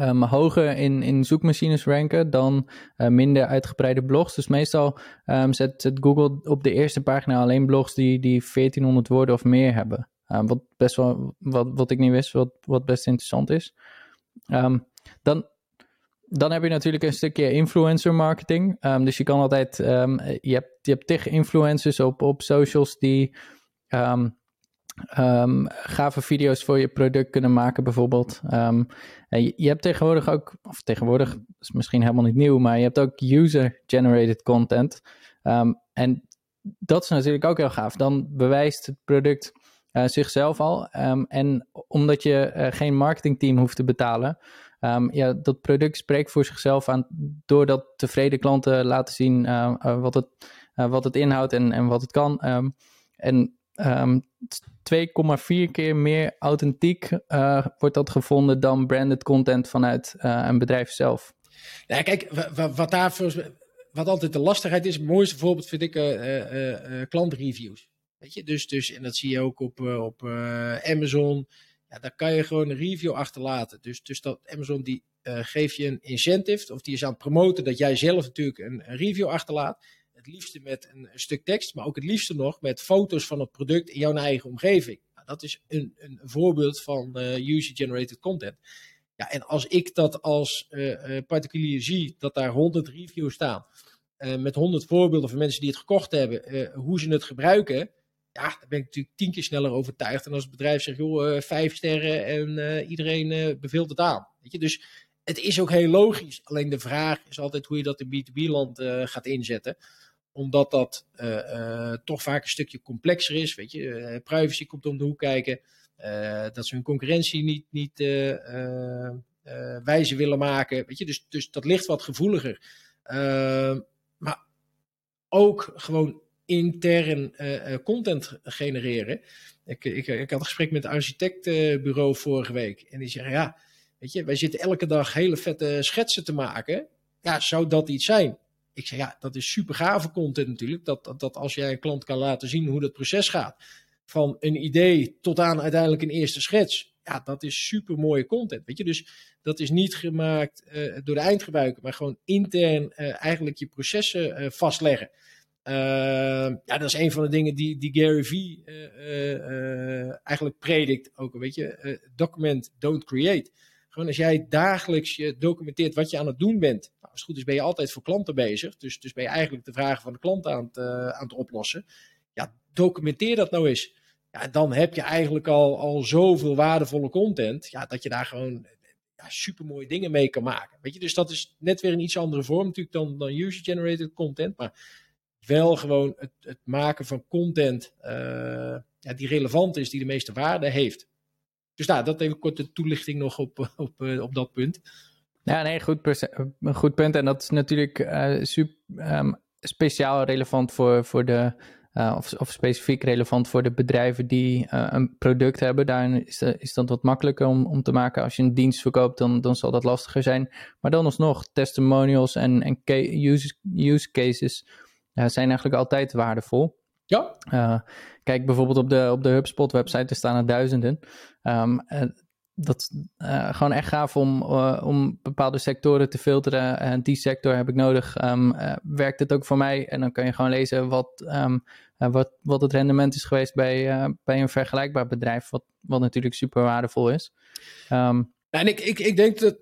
um, hoger in, in zoekmachines ranken dan uh, minder uitgebreide blogs. Dus meestal um, zet, Google op de eerste pagina alleen blogs die, die 1400 woorden of meer hebben. Um, wat best wel, wat, wat ik niet wist, wat, wat best interessant is. dan, dan heb je natuurlijk een stukje influencer marketing. dus je kan altijd, je hebt, je hebt tig influencers op, op socials die um, gave video's voor je product kunnen maken, bijvoorbeeld. Um, je, je, hebt tegenwoordig ook, of tegenwoordig is misschien helemaal niet nieuw, maar je hebt ook user-generated content. Um, en dat is natuurlijk ook heel gaaf. Dan bewijst het product uh, zichzelf al. en omdat je uh, geen marketingteam hoeft te betalen, ja, dat product spreekt voor zichzelf aan doordat tevreden klanten laten zien uh, wat, het, wat het inhoudt en, en wat het kan. en Um, ehm, 2,4 keer meer authentiek uh, wordt dat gevonden dan branded content vanuit uh, een bedrijf zelf. Ja, kijk, wat daar wat altijd de lastigheid is, het mooiste voorbeeld vind ik uh, klantreviews. Weet je, dus, dus, en dat zie je ook op, op Amazon. Ja, daar kan je gewoon een review achterlaten. Dus, dus dat Amazon die geeft je een incentive, of die is aan het promoten dat jij zelf natuurlijk een review achterlaat het liefste met een, stuk tekst, maar ook het liefste nog met foto's van het product in jouw eigen omgeving. Nou, dat is een, een voorbeeld van uh, user-generated content. Ja, en als ik dat als uh, particulier zie, dat daar 100 reviews staan, met 100 voorbeelden van mensen die het gekocht hebben, hoe ze het gebruiken, ja, dan ben ik natuurlijk tien keer sneller overtuigd. En als het bedrijf zegt, joh, vijf sterren en iedereen beveelt het aan. Weet je? Dus het is ook heel logisch. Alleen de vraag is altijd hoe je dat in B2B-land gaat inzetten omdat dat uh, uh, toch vaak een stukje complexer is. Weet je, uh, privacy komt om de hoek kijken. dat ze hun concurrentie niet, niet wijze willen maken. Weet je, dus, dus dat ligt wat gevoeliger. maar ook gewoon intern content genereren. Ik, ik, ik had een gesprek met het architectbureau vorige week. En die zeggen, ja, weet je, wij zitten elke dag hele vette schetsen te maken. Ja, zou dat iets zijn? Ik zeg, ja, dat is super gave content natuurlijk. Dat, dat, als jij een klant kan laten zien hoe dat proces gaat. Van een idee tot aan uiteindelijk een eerste schets. Ja, dat is super mooie content. Weet je, dus dat is niet gemaakt uh, door de eindgebruiker, maar gewoon intern uh, eigenlijk je processen uh, vastleggen. ja, dat is een van de dingen die, die Gary Vee eigenlijk predikt ook. Weet je, document, don't create. Gewoon als jij dagelijks je documenteert wat je aan het doen bent. Nou, als het goed is ben je altijd voor klanten bezig. Dus, dus ben je eigenlijk de vragen van de klant aan het, uh, aan het oplossen. Ja, documenteer dat nou eens. Ja, dan heb je eigenlijk al, al zoveel waardevolle content. Ja, dat je daar gewoon ja, super mooie dingen mee kan maken. Weet je, dus dat is net weer een iets andere vorm natuurlijk dan, dan user-generated content. Maar wel gewoon het, het maken van content uh, ja, die relevant is, die de meeste waarde heeft. Dus nou, dat even korte toelichting nog op, op, eh, op dat punt. Ja, nee, goed, goed punt. En dat is natuurlijk uh, super, um, speciaal relevant voor, voor de, of, of specifiek relevant voor de bedrijven die een product hebben. Daarin is, is dat wat makkelijker om, om te maken. Als je een dienst verkoopt, dan, dan zal dat lastiger zijn. Maar dan alsnog, testimonials en, en use, use cases zijn eigenlijk altijd waardevol. Ja. kijk bijvoorbeeld op de, op de HubSpot website, er staan er duizenden. Um, dat is uh, gewoon echt gaaf om, uh, om bepaalde sectoren te filteren. En die sector heb ik nodig. Um, uh, werkt het ook voor mij? En dan kan je gewoon lezen wat, um, wat, wat het rendement is geweest bij, bij een vergelijkbaar bedrijf. Wat, wat natuurlijk super waardevol is. Um, en ik, ik, ik denk dat.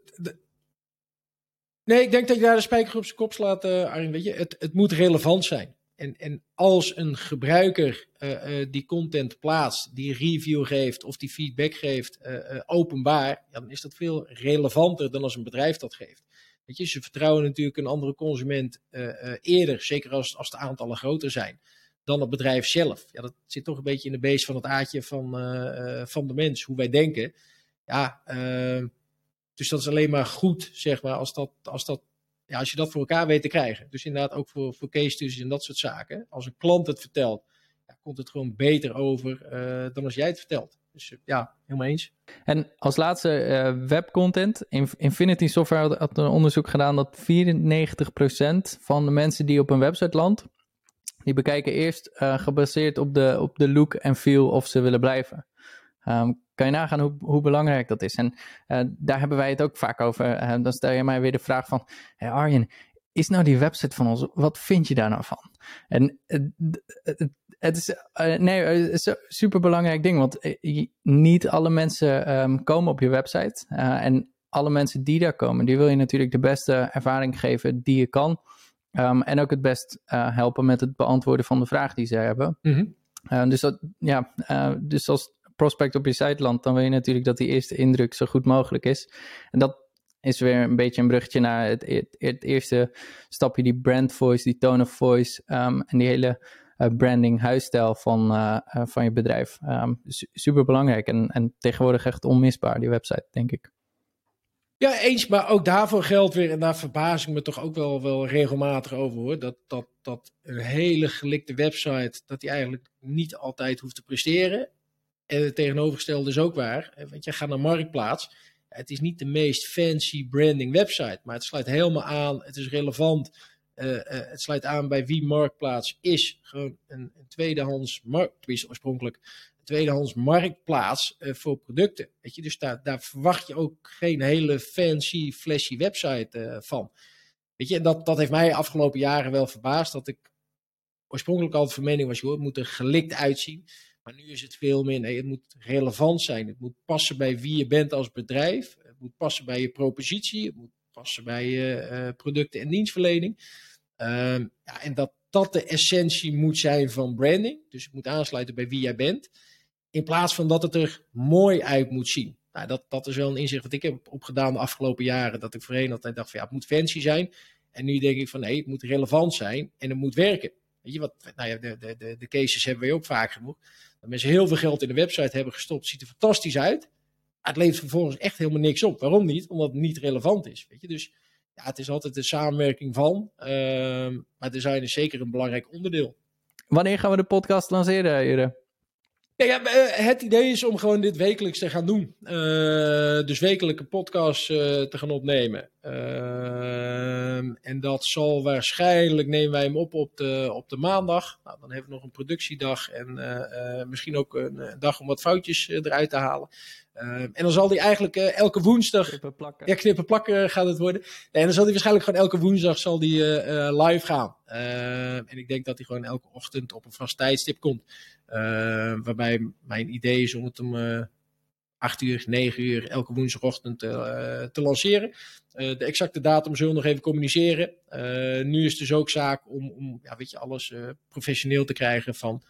Nee, ik denk dat je daar de spijker op zijn kop slaat, Arjen. Weet je, het, het moet relevant zijn. En, en als een gebruiker uh, uh, die content plaatst, die review geeft of die feedback geeft uh, openbaar, dan is dat veel relevanter dan als een bedrijf dat geeft. Weet je, ze vertrouwen natuurlijk een andere consument eerder, zeker als, als de aantallen groter zijn, dan het bedrijf zelf. Ja, dat zit toch een beetje in de beest van het aardje van, van de mens, hoe wij denken. Ja, dus dat is alleen maar goed, zeg maar, als dat, als dat ja, als je dat voor elkaar weet te krijgen. Dus inderdaad ook voor, voor case studies en dat soort zaken. Als een klant het vertelt, ja, komt het gewoon beter over uh, dan als jij het vertelt. Dus uh, ja, helemaal eens. En als laatste uh, webcontent. Infinity Software had een onderzoek gedaan dat 94% van de mensen die op een website landt, die bekijken eerst gebaseerd op de, op de look en feel of ze willen blijven. Um, kan je nagaan hoe, hoe belangrijk dat is? En uh, daar hebben wij het ook vaak over. Uh, dan stel je mij weer de vraag van, hey Arjen, is nou die website van ons, wat vind je daar nou van? En het is, nee, het is een super belangrijk ding, want niet alle mensen um, komen op je website. en alle mensen die daar komen, die wil je natuurlijk de beste ervaring geven die je kan. Um, en ook het best helpen met het beantwoorden van de vraag die ze hebben. Mm -hmm. dus, dat, ja, dus als prospect op je site landt, dan wil je natuurlijk dat die eerste indruk zo goed mogelijk is. En dat is weer een beetje een bruggetje naar het, het, eerste stapje, die brand voice, die tone of voice um, en die hele uh, branding, huisstijl van, uh, uh, van je bedrijf. Um, super belangrijk en, en tegenwoordig echt onmisbaar, die website, denk ik. Ja, eens, maar ook daarvoor geldt weer, en daar verbaas ik me toch ook wel, wel regelmatig over hoor, dat, dat, dat een hele gelikte website, dat die eigenlijk niet altijd hoeft te presteren. En het tegenovergestelde is ook waar. Want je gaat naar Marktplaats. Het is niet de meest fancy branding website, maar het sluit helemaal aan. Het is relevant. Uh, uh, het sluit aan bij wie Marktplaats is. Gewoon een, een tweedehands, markt, oorspronkelijk een tweedehands marktplaats voor producten. Weet je, dus daar, daar verwacht je ook geen hele fancy, flashy website van. Weet je, en dat, dat heeft mij afgelopen jaren wel verbaasd. Dat ik oorspronkelijk altijd van mening was, joh, het moet er gelikt uitzien. Maar nu is het veel meer, nee, het moet relevant zijn. Het moet passen bij wie je bent als bedrijf. Het moet passen bij je propositie. Het moet passen bij je uh, producten en dienstverlening. Uh, ja, en dat dat de essentie moet zijn van branding. Dus het moet aansluiten bij wie jij bent. In plaats van dat het er mooi uit moet zien. Nou, dat, dat is wel een inzicht wat ik heb opgedaan de afgelopen jaren. Dat ik voorheen altijd dacht van ja, het moet fancy zijn. En nu denk ik van nee, het moet relevant zijn en het moet werken. Weet je wat, nou ja, de, de, de, de cases hebben we ook vaak genoeg. Dat mensen heel veel geld in de website hebben gestopt. Ziet er fantastisch uit. Maar het levert vervolgens echt helemaal niks op. Waarom niet? Omdat het niet relevant is. Weet je? Dus ja, het is altijd de samenwerking van. Uh, maar design is zeker een belangrijk onderdeel. Wanneer gaan we de podcast lanceren, Jure? Ja, eh, het idee is om gewoon dit wekelijks te gaan doen. Uh, dus wekelijke podcast uh, te gaan opnemen. Uh, en dat zal waarschijnlijk, nemen wij hem op op de, op de maandag. Nou, dan hebben we nog een productiedag en misschien ook een dag om wat foutjes eruit te halen. Uh, en dan zal die eigenlijk elke woensdag. Knippen plakken. Ja, knippen plakken gaat het worden. en dan zal die waarschijnlijk gewoon elke woensdag zal die, live gaan. en ik denk dat hij gewoon elke ochtend op een vast tijdstip komt. waarbij mijn idee is om het om 8 uur, 9 uur elke woensdagochtend te lanceren. de exacte datum zullen we nog even communiceren. nu is het dus ook zaak om, om ja, weet je, alles professioneel te krijgen van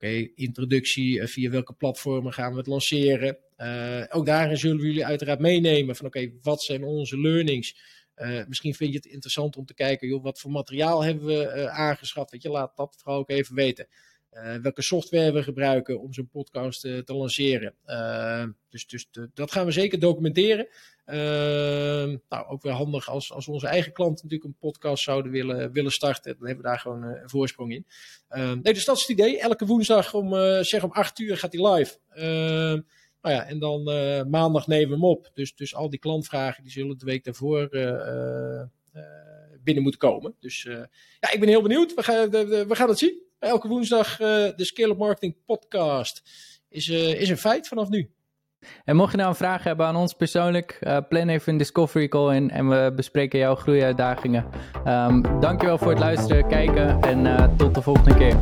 Oké, introductie, via welke platformen gaan we het lanceren? Ook daarin zullen we jullie uiteraard meenemen van oké, wat zijn onze learnings? Misschien vind je het interessant om te kijken, joh, wat voor materiaal hebben we aangeschaft? Weet je, laat dat vooral ook even weten. Welke software we gebruiken om zo'n podcast te lanceren. dus dus de, dat gaan we zeker documenteren. nou, ook weer handig als, als onze eigen klanten natuurlijk een podcast zouden willen, willen starten. Dan hebben we daar gewoon een voorsprong in. nee, dus dat is het idee. Elke woensdag om, zeg om 8 uur gaat hij live. Nou ja, en dan maandag nemen we hem op. Dus, dus al die klantvragen die zullen de week daarvoor binnen moet komen. Dus ja, ik ben heel benieuwd. We gaan, we gaan het zien. Elke woensdag de Scale Up Marketing podcast is, is een feit vanaf nu. En mocht je nou een vraag hebben aan ons persoonlijk, uh, plan even een Discovery Call in en we bespreken jouw groeiuitdagingen. Um, dankjewel voor het luisteren, kijken en tot de volgende keer.